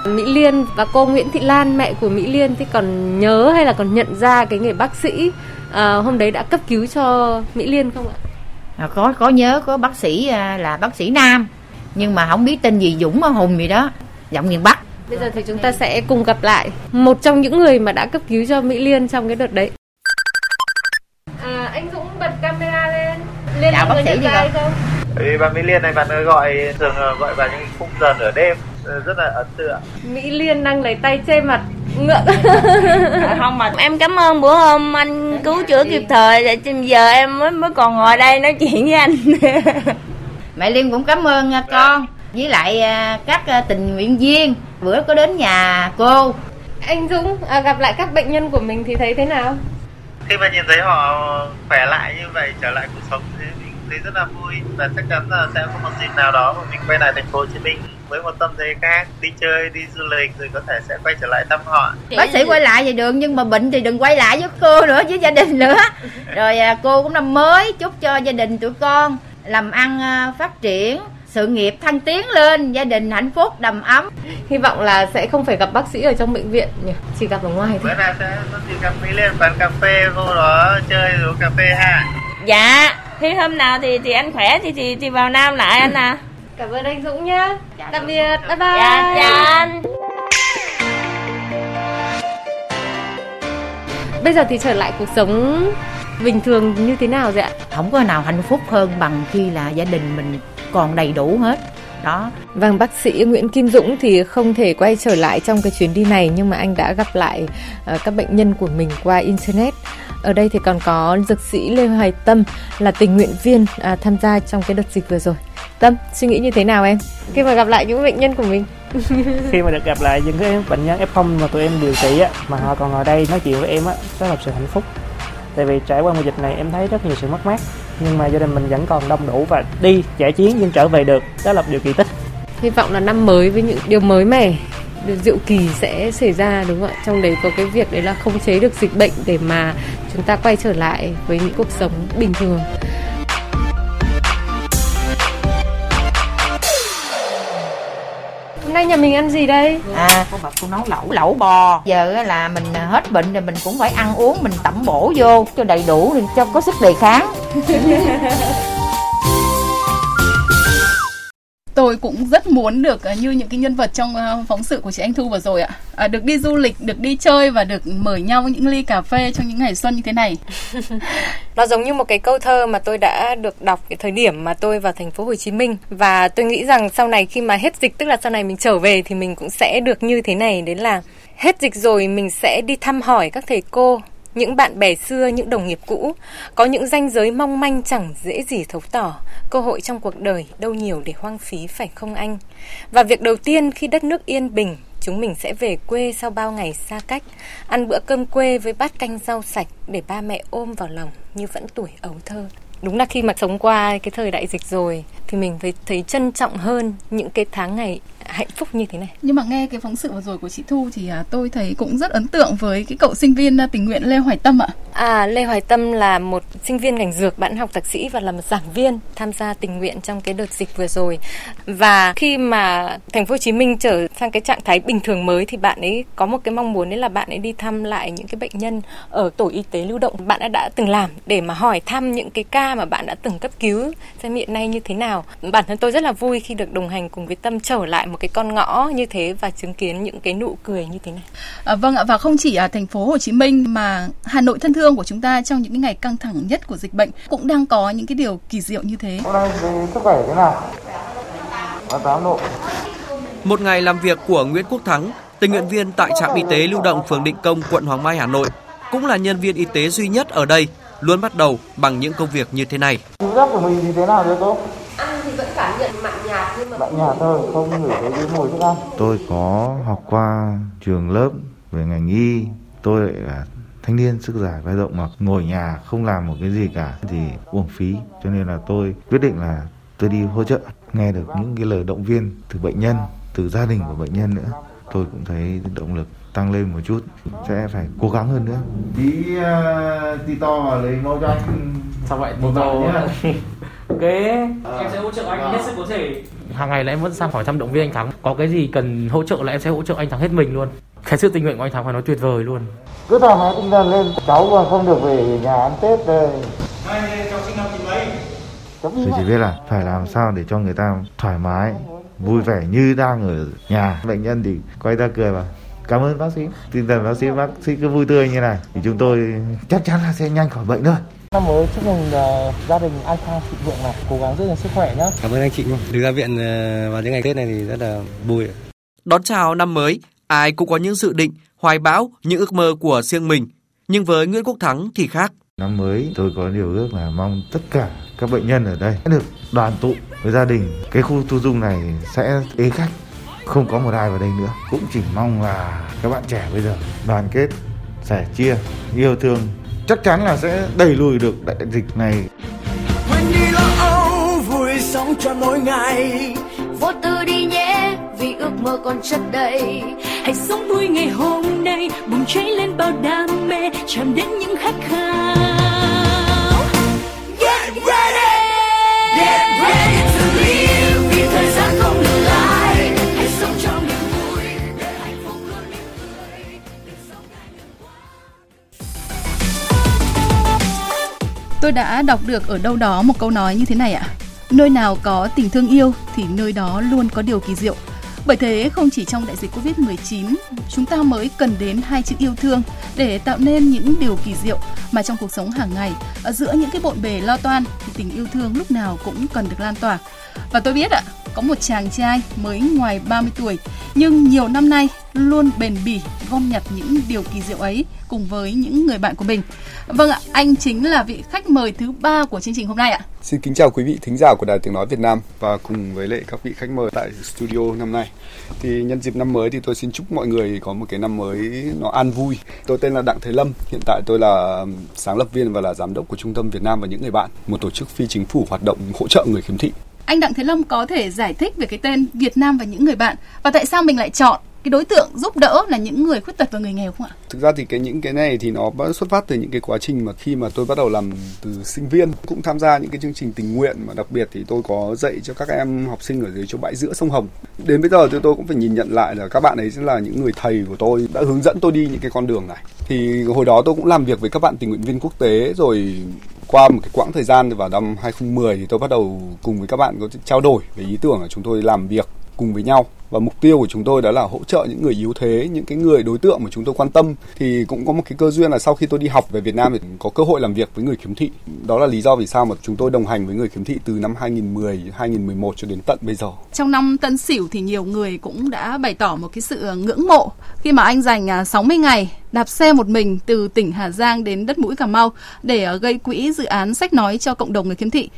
Mỹ Liên và cô Nguyễn Thị Lan mẹ của Mỹ Liên thì còn nhớ hay là còn nhận ra cái người bác sĩ à, hôm đấy đã cấp cứu cho Mỹ Liên không ạ? À, có có nhớ có bác sĩ à, là bác sĩ nam nhưng mà không biết tên gì Dũng hay Hùng gì đó giọng miền Bắc Bây giờ thì chúng ta sẽ cùng gặp lại một trong những người mà đã cấp cứu cho Mỹ Liên trong cái đợt đấy. À, anh Dũng bật camera lên. Liên là người bác sĩ hay không? Vì bà Mỹ Liên này bạn ơi gọi thường gọi vào những khung giờ nửa đêm ờ, rất là ấn tượng. Mỹ Liên đang lấy tay che mặt ngượng. không mà em cảm ơn bữa hôm anh cứu chữa kịp thời để giờ em mới mới còn ngồi đây nói chuyện với anh (laughs) mẹ Liên cũng cảm ơn à, con với lại à, các à, tình nguyện viên bữa có đến nhà cô Anh Dũng à, gặp lại các bệnh nhân của mình thì thấy thế nào? Khi mà nhìn thấy họ khỏe lại như vậy trở lại cuộc sống thì mình thấy rất là vui và chắc chắn là sẽ có một dịp nào đó mà mình quay lại thành phố Hồ Chí Minh với một tâm thế khác đi chơi đi du lịch rồi có thể sẽ quay trở lại thăm họ. Bác sĩ quay lại về đường nhưng mà bệnh thì đừng quay lại với cô nữa với gia đình nữa. (laughs) Rồi à, cô cũng năm mới chúc cho gia đình tụi con làm ăn à, phát triển sự nghiệp thăng tiến lên gia đình hạnh phúc đầm ấm. Hy vọng là sẽ không phải gặp bác sĩ ở trong bệnh viện nhỉ, chỉ gặp ở ngoài thôi. bữa nào sẽ có dịp gặp Mỹ lên quán cà phê vô đó chơi uống cà phê ha. Dạ khi hôm nào thì thì anh khỏe thì thì, thì vào nam lại anh à Cảm ơn anh Dũng nhá. Tạm biệt. Bye bye. dạ dạ anh Bây giờ thì trở lại cuộc sống bình thường như thế nào rồi ạ? không có nào hạnh phúc hơn bằng khi là gia đình mình còn đầy đủ hết đó Vâng, bác sĩ Nguyễn Kim Dũng thì không thể quay trở lại trong cái chuyến đi này nhưng mà anh đã gặp lại ờ, các bệnh nhân của mình qua internet. Ở đây thì còn có dược sĩ Lê Hoài Tâm là tình nguyện viên à, tham gia trong cái đợt dịch vừa rồi. Tâm, suy nghĩ như thế nào em? Khi mà gặp lại những bệnh nhân của mình. (laughs) khi mà được gặp lại những cái bệnh nhân F0 mà tụi em điều trị á mà họ còn ngồi đây nói chuyện với em á đó là sự hạnh phúc tại vì trải qua mùa dịch này em thấy rất nhiều sự mất mát nhưng mà gia đình mình vẫn còn đông đủ và đi giải chiến nhưng trở về được đó là một điều kỳ tích Hy vọng là năm mới với những điều mới mẻ được diệu kỳ sẽ xảy ra, đúng không ạ? Trong đấy có cái việc đấy là khống chế được dịch bệnh để mà chúng ta quay trở lại với những cuộc sống bình thường. Nay nhà mình ăn gì đây? à cô bảo cô nấu lẩu lẩu bò giờ á là mình à, hết bệnh rồi mình cũng phải ăn uống mình tẩm bổ vô cho đầy đủ để cho có sức đề kháng (laughs) Tôi cũng rất muốn được à, như những cái nhân vật trong à, phóng sự của chị Anh Thu vừa rồi ạ. À, được đi du lịch, được đi chơi và được mời nhau những ly cà phê trong những ngày xuân như thế này. (laughs) Nó giống như một cái câu thơ mà tôi đã được đọc cái thời điểm mà tôi vào thành phố Hồ Chí Minh và tôi nghĩ rằng sau này khi mà hết dịch tức là sau này mình trở về thì mình cũng sẽ được như thế này đấy là hết dịch rồi mình sẽ đi thăm hỏi các thầy cô những bạn bè xưa, những đồng nghiệp cũ, có những ranh giới mong manh chẳng dễ gì thấu tỏ, cơ hội trong cuộc đời đâu nhiều để hoang phí phải không anh? Và việc đầu tiên khi đất nước yên bình, chúng mình sẽ về quê sau bao ngày xa cách, ăn bữa cơm quê với bát canh rau sạch để ba mẹ ôm vào lòng như vẫn tuổi ấu thơ. Đúng là khi mà sống qua cái thời đại dịch rồi thì mình thấy thấy trân trọng hơn những cái tháng ngày hạnh phúc như thế này. Nhưng mà nghe cái phóng sự vừa rồi của chị Thu thì à, tôi thấy cũng rất ấn tượng với cái cậu sinh viên à, tình nguyện Lê Hoài Tâm ạ. À, Lê Hoài Tâm là một sinh viên ngành dược, bạn học thạc sĩ và là một giảng viên tham gia tình nguyện trong cái đợt dịch vừa rồi. Và khi mà thành phố Hồ Chí Minh trở sang cái trạng thái bình thường mới thì bạn ấy có một cái mong muốn đấy là bạn ấy đi thăm lại những cái bệnh nhân ở tổ y tế lưu động bạn đã đã từng làm để mà hỏi thăm những cái ca mà bạn đã từng cấp cứu xem hiện nay như thế nào. Bản thân tôi rất là vui khi được đồng hành cùng với Tâm trở lại một cái con ngõ như thế và chứng kiến những cái nụ cười như thế này. À, vâng ạ và không chỉ ở thành phố Hồ Chí Minh mà Hà Nội thân thương của chúng ta trong những cái ngày căng thẳng nhất của dịch bệnh cũng đang có những cái điều kỳ diệu như thế. Hôm nay về sức khỏe thế nào? 38 độ. Một ngày làm việc của Nguyễn Quốc Thắng, tình nguyện viên tại trạm y tế lưu động phường Định Công, quận Hoàng Mai, Hà Nội, cũng là nhân viên y tế duy nhất ở đây luôn bắt đầu bằng những công việc như thế này. Chú giác của mình thì thế nào rồi cô? Ăn thì vẫn cảm nhận Bạn nhà tôi không ngửi thấy cái mùi thức ăn. Tôi có học qua trường lớp về ngành y. Tôi lại là thanh niên sức giải vai rộng mà ngồi nhà không làm một cái gì cả thì uổng phí. Cho nên là tôi quyết định là tôi đi hỗ trợ. Nghe được những cái lời động viên từ bệnh nhân từ gia đình của bệnh nhân nữa tôi cũng thấy động lực tăng lên một chút. Sẽ phải cố gắng hơn nữa. Tí uh, tí to vào lấy máu cho anh. Sao vậy? Một to nhá. (laughs) Ok em sẽ hỗ trợ anh hết sức có thể hàng ngày là em vẫn sang hỏi thăm động viên anh thắng. Có cái gì cần hỗ trợ là em sẽ hỗ trợ anh thắng hết mình luôn. Cái sự tình nguyện của anh thắng phải nói tuyệt vời luôn. Cứ thoải mái tinh thần lên cháu còn không được về nhà ăn tết đây. Tôi chỉ biết là phải làm sao để cho người ta thoải mái vui vẻ như đang ở nhà. Bệnh nhân thì quay ra cười vào cảm ơn bác sĩ. Tinh thần bác sĩ bác sĩ cứ vui tươi như này. Thì chúng tôi chắc chắn là sẽ nhanh khỏi bệnh thôi năm mới chúc mừng uh, gia đình an khang thịnh vượng này. Cố gắng giữ gìn sức khỏe nhé cảm ơn anh chị được ra viện uh, vào những ngày tết này thì rất là vui đón chào năm mới ai cũng có những dự định hoài bão những ước mơ của riêng mình. Nhưng với Nguyễn Quốc Thắng thì khác. Năm mới tôi có điều ước là mong tất cả các bệnh nhân ở đây được đoàn tụ với gia đình. Cái khu thu dung này sẽ ế khách không có một ai vào đây nữa. Cũng chỉ mong là các bạn trẻ bây giờ đoàn kết sẻ chia yêu thương chắc chắn là sẽ đẩy lùi được đại dịch này. Quên đi lo âu vui sống cho mỗi ngày. Vô tư đi nhé vì ước mơ còn chất đầy. Hãy sống vui ngày hôm nay bùng cháy lên bao đam mê chạm đến những khát khao. Get ready! Get Tôi đã đọc được ở đâu đó một câu nói như thế này ạ. Nơi nào có tình thương yêu thì nơi đó luôn có điều kỳ diệu. Bởi thế không chỉ trong đại dịch Covid-19, chúng ta mới cần đến hai chữ yêu thương để tạo nên những điều kỳ diệu mà trong cuộc sống hàng ngày, ở giữa những cái bộn bề lo toan thì tình yêu thương lúc nào cũng cần được lan tỏa. Và tôi biết ạ, có một chàng trai mới ngoài 30 tuổi nhưng nhiều năm nay luôn bền bỉ gom nhặt những điều kỳ diệu ấy cùng với những người bạn của mình. Vâng ạ, anh chính là vị khách mời thứ ba của chương trình hôm nay ạ. Xin kính chào quý vị thính giả của Đài Tiếng Nói Việt Nam và cùng với lệ các vị khách mời tại studio năm nay. Thì nhân dịp năm mới thì tôi xin chúc mọi người có một cái năm mới nó an vui. Tôi tên là Đặng Thế Lâm, hiện tại tôi là sáng lập viên và là giám đốc của Trung tâm Việt Nam và những người bạn, một tổ chức phi chính phủ hoạt động hỗ trợ người khiếm thị. Anh Đặng Thế Lâm có thể giải thích về cái tên Việt Nam và những người bạn và tại sao mình lại chọn cái đối tượng giúp đỡ là những người khuyết tật và người nghèo không ạ? Thực ra thì cái những cái này thì nó xuất phát từ những cái quá trình mà khi mà tôi bắt đầu làm từ sinh viên, cũng tham gia những cái chương trình tình nguyện mà đặc biệt thì tôi có dạy cho các em học sinh ở dưới chỗ bãi giữa sông Hồng. Đến bây giờ thì tôi cũng phải nhìn nhận lại là các bạn ấy sẽ là những người thầy của tôi, đã hướng dẫn tôi đi những cái con đường này. Thì hồi đó tôi cũng làm việc với các bạn tình nguyện viên quốc tế rồi qua một cái quãng thời gian vào năm 2010 thì tôi bắt đầu cùng với các bạn có trao đổi về ý tưởng là chúng tôi làm việc cùng với nhau và mục tiêu của chúng tôi đó là hỗ trợ những người yếu thế, những cái người đối tượng mà chúng tôi quan tâm. Thì cũng có một cái cơ duyên là sau khi tôi đi học về Việt Nam thì có cơ hội làm việc với người khiếm thị. Đó là lý do vì sao mà chúng tôi đồng hành với người khiếm thị từ năm 2010 2011 cho đến tận bây giờ. Trong năm Tân Sửu thì nhiều người cũng đã bày tỏ một cái sự ờ, ngưỡng mộ khi mà anh dành à, 60 ngày đạp xe một mình từ tỉnh Hà Giang đến đất mũi Cà Mau để ờ, gây quỹ dự án sách nói cho cộng đồng người khiếm thị.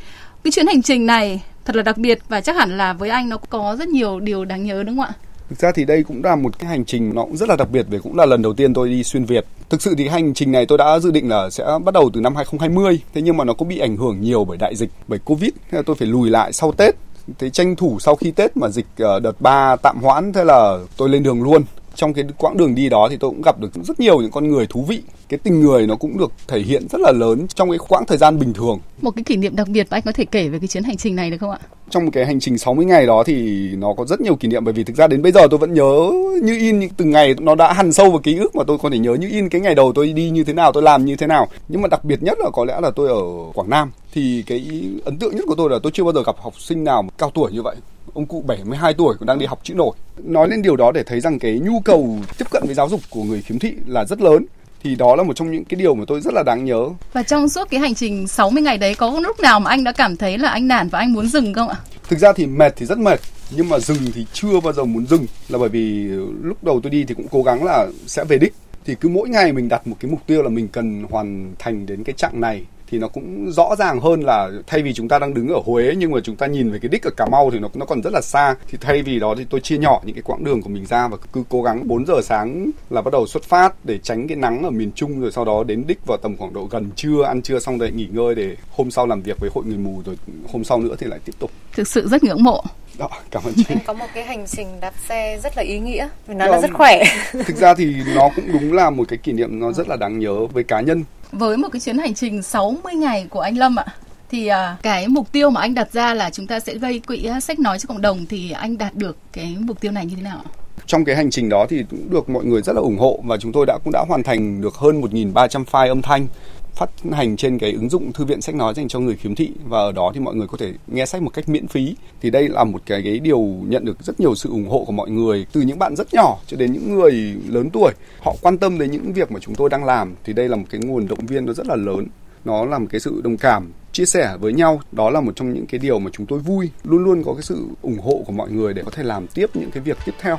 Cái chuyến hành trình này thật là đặc biệt và chắc hẳn là với anh nó có rất nhiều điều đáng nhớ đúng không ạ? Thực ra thì đây cũng là một cái hành trình nó cũng rất là đặc biệt vì cũng là lần đầu tiên tôi đi xuyên Việt. Thực sự thì hành trình này tôi đã dự định là sẽ bắt đầu từ năm 2020, thế nhưng mà nó cũng bị ảnh hưởng nhiều bởi đại dịch, bởi Covid, thế là tôi phải lùi lại sau Tết. Thế tranh thủ sau khi Tết mà dịch ờ, đợt 3 tạm hoãn thế là tôi lên đường luôn trong cái quãng đường đi đó thì tôi cũng gặp được rất nhiều những con người thú vị. Cái tình người nó cũng được thể hiện rất là lớn trong cái quãng thời gian bình thường. Một cái kỷ niệm đặc biệt anh có thể kể về cái chuyến hành trình này được không ạ? Trong một cái hành trình 60 ngày đó thì nó có rất nhiều kỷ niệm bởi vì thực ra đến bây giờ tôi vẫn nhớ như in những từng ngày nó đã hằn sâu vào ký ức mà tôi có thể nhớ như in cái ngày đầu tôi đi như thế nào tôi làm như thế nào. Nhưng mà đặc biệt nhất là có lẽ là tôi ở Quảng Nam thì cái ấn tượng nhất của tôi là tôi chưa bao giờ gặp học sinh nào cao tuổi như vậy ông cụ 72 tuổi cũng đang đi học chữ nổi. Nói lên điều đó để thấy rằng cái nhu cầu tiếp cận với giáo dục của người khiếm thị là rất lớn thì đó là một trong những cái điều mà tôi rất là đáng nhớ. Và trong suốt cái hành trình 60 ngày đấy có lúc nào mà anh đã cảm thấy là anh nản và anh muốn dừng không ạ? Thực ra thì mệt thì rất mệt nhưng mà dừng thì chưa bao giờ muốn dừng là bởi vì lúc đầu tôi đi thì cũng cố gắng là sẽ về đích thì cứ mỗi ngày mình đặt một cái mục tiêu là mình cần hoàn thành đến cái chặng này thì nó cũng rõ ràng hơn là thay vì chúng ta đang đứng ở Huế nhưng mà chúng ta nhìn về cái đích ở Cà Mau thì nó nó còn rất là xa thì thay vì đó thì tôi chia nhỏ những cái quãng đường của mình ra và cứ cố gắng 4 giờ sáng là bắt đầu xuất phát để tránh cái nắng ở miền Trung rồi sau đó đến đích vào tầm khoảng độ gần trưa ăn trưa xong rồi nghỉ ngơi để hôm sau làm việc với hội người mù rồi hôm sau nữa thì lại tiếp tục thực sự rất ngưỡng mộ đó, cảm ơn chị. Anh có một cái hành trình đạp xe rất là ý nghĩa vì nó là rất khỏe. Thực ra thì nó cũng đúng là một cái kỷ niệm nó rất là đáng nhớ với cá nhân. Với một cái chuyến hành trình 60 ngày của anh Lâm ạ, thì à, cái mục tiêu mà anh đặt ra là chúng ta sẽ gây quỹ à, sách nói cho cộng đồng thì anh đạt được cái mục tiêu này như thế nào ạ? Trong cái hành trình đó thì cũng được mọi người rất là ủng hộ và chúng tôi đã cũng đã hoàn thành được hơn 1.300 file âm thanh phát hành trên cái ứng dụng thư viện sách nói dành cho người khiếm thị. Và ở đó thì mọi người có thể nghe sách một cách miễn phí. Thì đây là một cái, cái điều nhận được rất nhiều sự ủng hộ của mọi người từ những bạn rất nhỏ cho đến những người lớn tuổi. Họ quan tâm đến những việc mà chúng tôi đang làm thì đây là một cái nguồn động viên nó rất là lớn. Nó là một cái sự đồng cảm chia sẻ với nhau. Đó là một trong những cái điều mà chúng tôi vui luôn luôn có cái sự ủng hộ của mọi người để có thể làm tiếp những cái việc tiếp theo.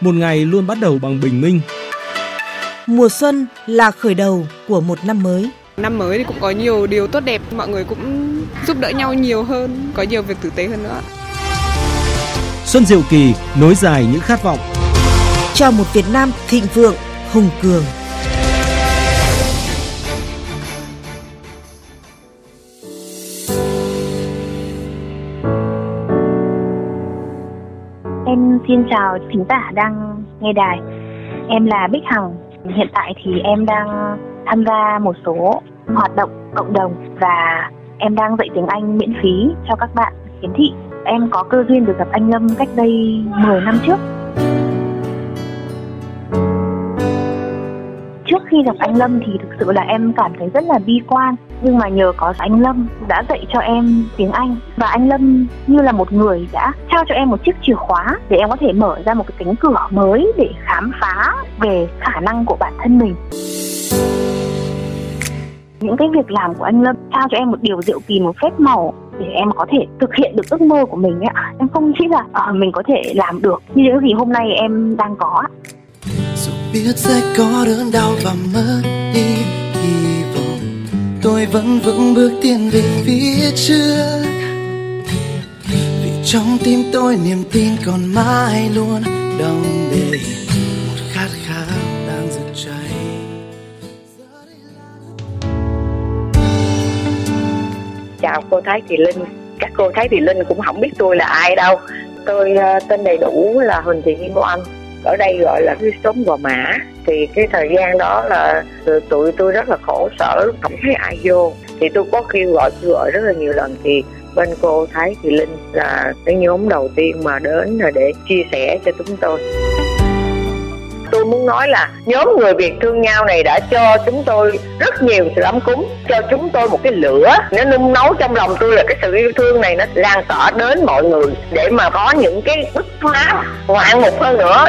Một ngày luôn bắt đầu bằng bình minh. Mùa xuân là khởi đầu của một năm mới. Năm mới thì cũng có nhiều điều tốt đẹp, mọi người cũng giúp đỡ nhau nhiều hơn, có nhiều việc tử tế hơn nữa. Xuân Diệu Kỳ nối dài những khát vọng. Cho một Việt Nam thịnh vượng, hùng cường. Em xin chào thính giả đang nghe đài. Em là Bích Hằng, Hiện tại thì em đang tham gia một số hoạt động cộng đồng và em đang dạy tiếng Anh miễn phí cho các bạn khiếm thị. Em có cơ duyên được gặp anh Lâm cách đây 10 năm trước. Khi gặp anh Lâm thì thực sự là em cảm thấy rất là bi quan. Nhưng mà nhờ có anh Lâm đã dạy cho em tiếng Anh. Và anh Lâm như là một người đã trao cho em một chiếc chìa khóa để em có thể mở ra một cái cánh cửa mới để khám phá về khả năng của bản thân mình. Những cái việc làm của anh Lâm trao cho em một điều diệu kỳ một phép màu để em có thể thực hiện được ước mơ của mình ấy em không nghĩ là uh, mình có thể làm được như những gì hôm nay em đang có biết sẽ có đớn đau và mất đi hy vọng. Tôi vẫn vững bước tiến về phía trước. Vì trong tim tôi niềm tin còn mãi luôn đong đầy. Một khát khao đang rực cháy. Chào cô Thái Thị Linh. Các cô Thái Thị Linh cũng không biết tôi là ai đâu. Tôi ờ, tên đầy đủ là Huỳnh Thị Kim Oanh ở đây gọi là cái sống gò mã. Thì cái thời gian đó là tụi tôi rất là khổ sở, không thấy ai vô. Thì tôi có kêu gọi kêu gọi rất là nhiều lần. Thì bên cô Thái Thị Linh là cái nhóm đầu tiên mà đến là để chia sẻ cho chúng tôi tôi muốn nói là nhóm người Việt thương nhau này đã cho chúng tôi rất nhiều sự ấm cúng, cho chúng tôi một cái lửa. Nó nung nấu trong lòng tôi là cái sự yêu thương này nó lan tỏa đến mọi người để mà có những cái bứt phá ngoạn mục hơn nữa.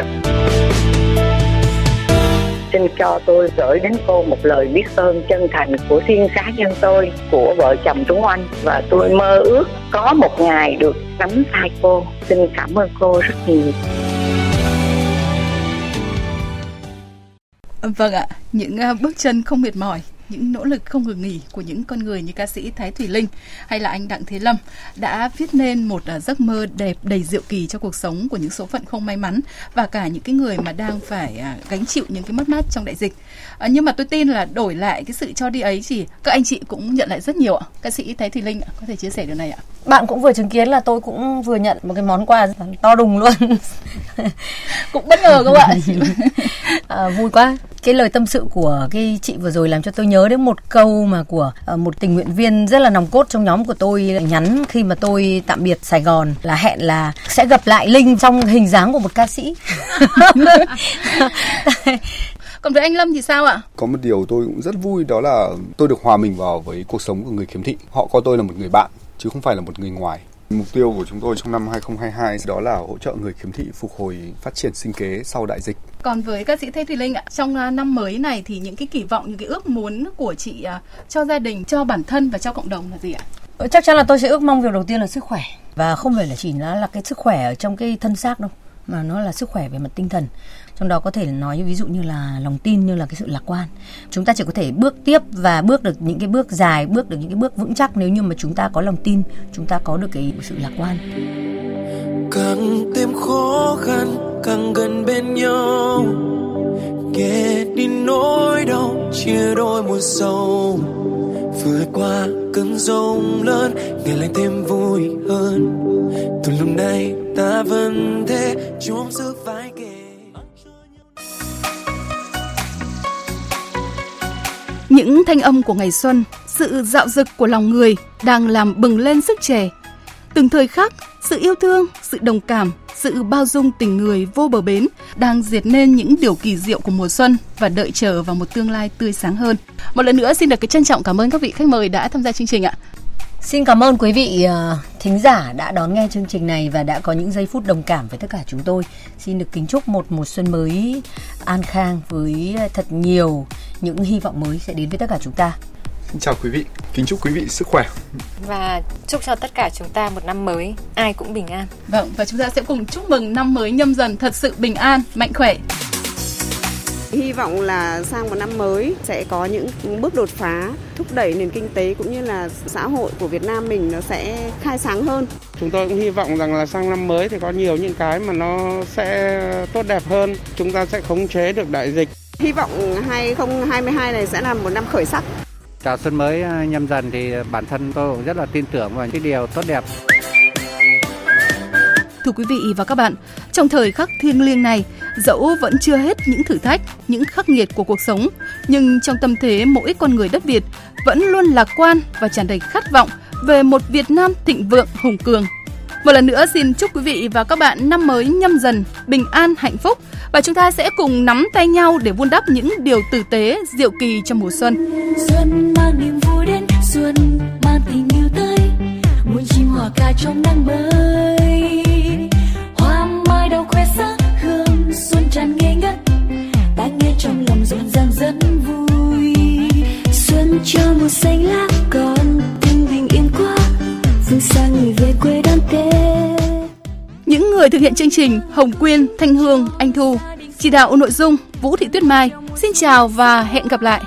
Xin cho tôi gửi đến cô một lời biết ơn chân thành của riêng cá nhân tôi, của vợ chồng Tuấn Anh. Và tôi mơ ước có một ngày được nắm tay cô. Xin cảm ơn cô rất nhiều. Vâng ạ, những à, bước chân không mệt mỏi những nỗ lực không ngừng nghỉ của những con người như ca sĩ Thái Thủy Linh hay là anh Đặng Thế Lâm đã viết nên một giấc mơ đẹp đầy diệu kỳ cho cuộc sống của những số phận không may mắn và cả những cái người mà đang phải gánh chịu những cái mất mát trong đại dịch. À, nhưng mà tôi tin là đổi lại cái sự cho đi ấy thì các anh chị cũng nhận lại rất nhiều ạ. Ca sĩ Thái Thủy Linh có thể chia sẻ điều này ạ. Bạn cũng vừa chứng kiến là tôi cũng vừa nhận một cái món quà to đùng luôn. cũng bất ngờ không ạ? (laughs) à, vui quá cái lời tâm sự của cái chị vừa rồi làm cho tôi nhớ đến một câu mà của uh, một tình nguyện viên rất là nòng cốt trong nhóm của tôi nhắn khi mà tôi tạm biệt Sài Gòn là hẹn là sẽ gặp lại Linh trong hình dáng của một ca sĩ. (laughs) Còn với anh Lâm thì sao ạ? Có một điều tôi cũng rất vui đó là tôi được hòa mình vào với cuộc sống của người khiếm thị. Họ coi tôi là một người bạn chứ không phải là một người ngoài. Mục tiêu của chúng tôi trong năm 2022 đó là hỗ trợ người khiếm thị phục hồi phát triển sinh kế sau đại dịch. Còn với ca sĩ Thế Thùy Linh ạ, trong năm mới này thì những cái kỳ vọng, những cái ước muốn của chị cho gia đình, cho bản thân và cho cộng đồng là gì ạ? Chắc chắn là tôi sẽ ước mong việc đầu tiên là sức khỏe và không phải là chỉ là, là cái sức khỏe ở trong cái thân xác đâu mà nó là sức khỏe về mặt tinh thần trong đó có thể nói ví dụ như là lòng tin, như là cái sự lạc quan. Chúng ta chỉ có thể bước tiếp và bước được những cái bước dài, bước được những cái bước vững chắc nếu như mà chúng ta có lòng tin, chúng ta có được cái sự lạc quan. Càng thêm khó khăn, càng gần bên nhau. Kể đi nỗi đau, chia đôi một sầu. Vượt qua cơn rông lớn, ngày lại thêm vui hơn. Từ lúc này ta vẫn thế chung giữ Những thanh âm của ngày xuân, sự dạo dực của lòng người đang làm bừng lên sức trẻ. Từng thời khắc, sự yêu thương, sự đồng cảm, sự bao dung tình người vô bờ bến đang diệt nên những điều kỳ diệu của mùa xuân và đợi chờ vào một tương lai tươi sáng hơn. Một lần nữa xin được cái trân trọng cảm ơn các vị khách mời đã tham gia chương trình ạ. Xin cảm ơn quý vị uh, thính giả đã đón nghe chương trình này và đã có những giây phút đồng cảm với tất cả chúng tôi. Xin được kính chúc một mùa xuân mới an khang với thật nhiều những hy vọng mới sẽ đến với tất cả chúng ta. Xin chào quý vị, kính chúc quý vị sức khỏe. Và chúc cho tất cả chúng ta một năm mới ai cũng bình an. Vâng, và chúng ta sẽ cùng chúc mừng năm mới nhâm dần thật sự bình an, mạnh khỏe. Hy vọng là sang một năm mới sẽ có những bước đột phá thúc đẩy nền kinh tế cũng như là xã hội của Việt Nam mình nó sẽ khai sáng hơn. Chúng tôi cũng hy vọng rằng là sang năm mới thì có nhiều những cái mà nó sẽ tốt đẹp hơn. Chúng ta sẽ khống chế được đại dịch. Hy vọng 2022 này sẽ là một năm khởi sắc. Chào xuân mới à, nhâm dần thì bản thân tôi cũng rất là tin tưởng vào những điều tốt đẹp. Thưa quý vị và các bạn, trong thời khắc thiêng liêng này, dẫu vẫn chưa hết những thử thách, những khắc nghiệt của cuộc sống, nhưng trong tâm thế mỗi con người đất Việt vẫn luôn lạc quan và tràn đầy khát vọng về một Việt Nam thịnh vượng hùng cường. Một lần nữa xin chúc quý vị và các bạn năm mới nhâm dần, bình an, hạnh phúc và chúng ta sẽ cùng nắm tay nhau để vun đắp những điều tử tế, diệu kỳ trong mùa xuân. Xuân mang niềm vui đến, xuân mang tình yêu tới, muôn chim hòa ca trong nắng mới. Hương xuân tràn ngây ngất, ta nghe trong lòng rộn ràng rất vui. Xuân cho mùa xanh lá còn tình bình yên quá, phương xa người về quê đón Tết. Những người thực hiện chương trình Hồng Quyên, Thanh Hương, Anh Thu, chỉ đạo nội dung Vũ Thị Tuyết Mai. Xin chào và hẹn gặp lại.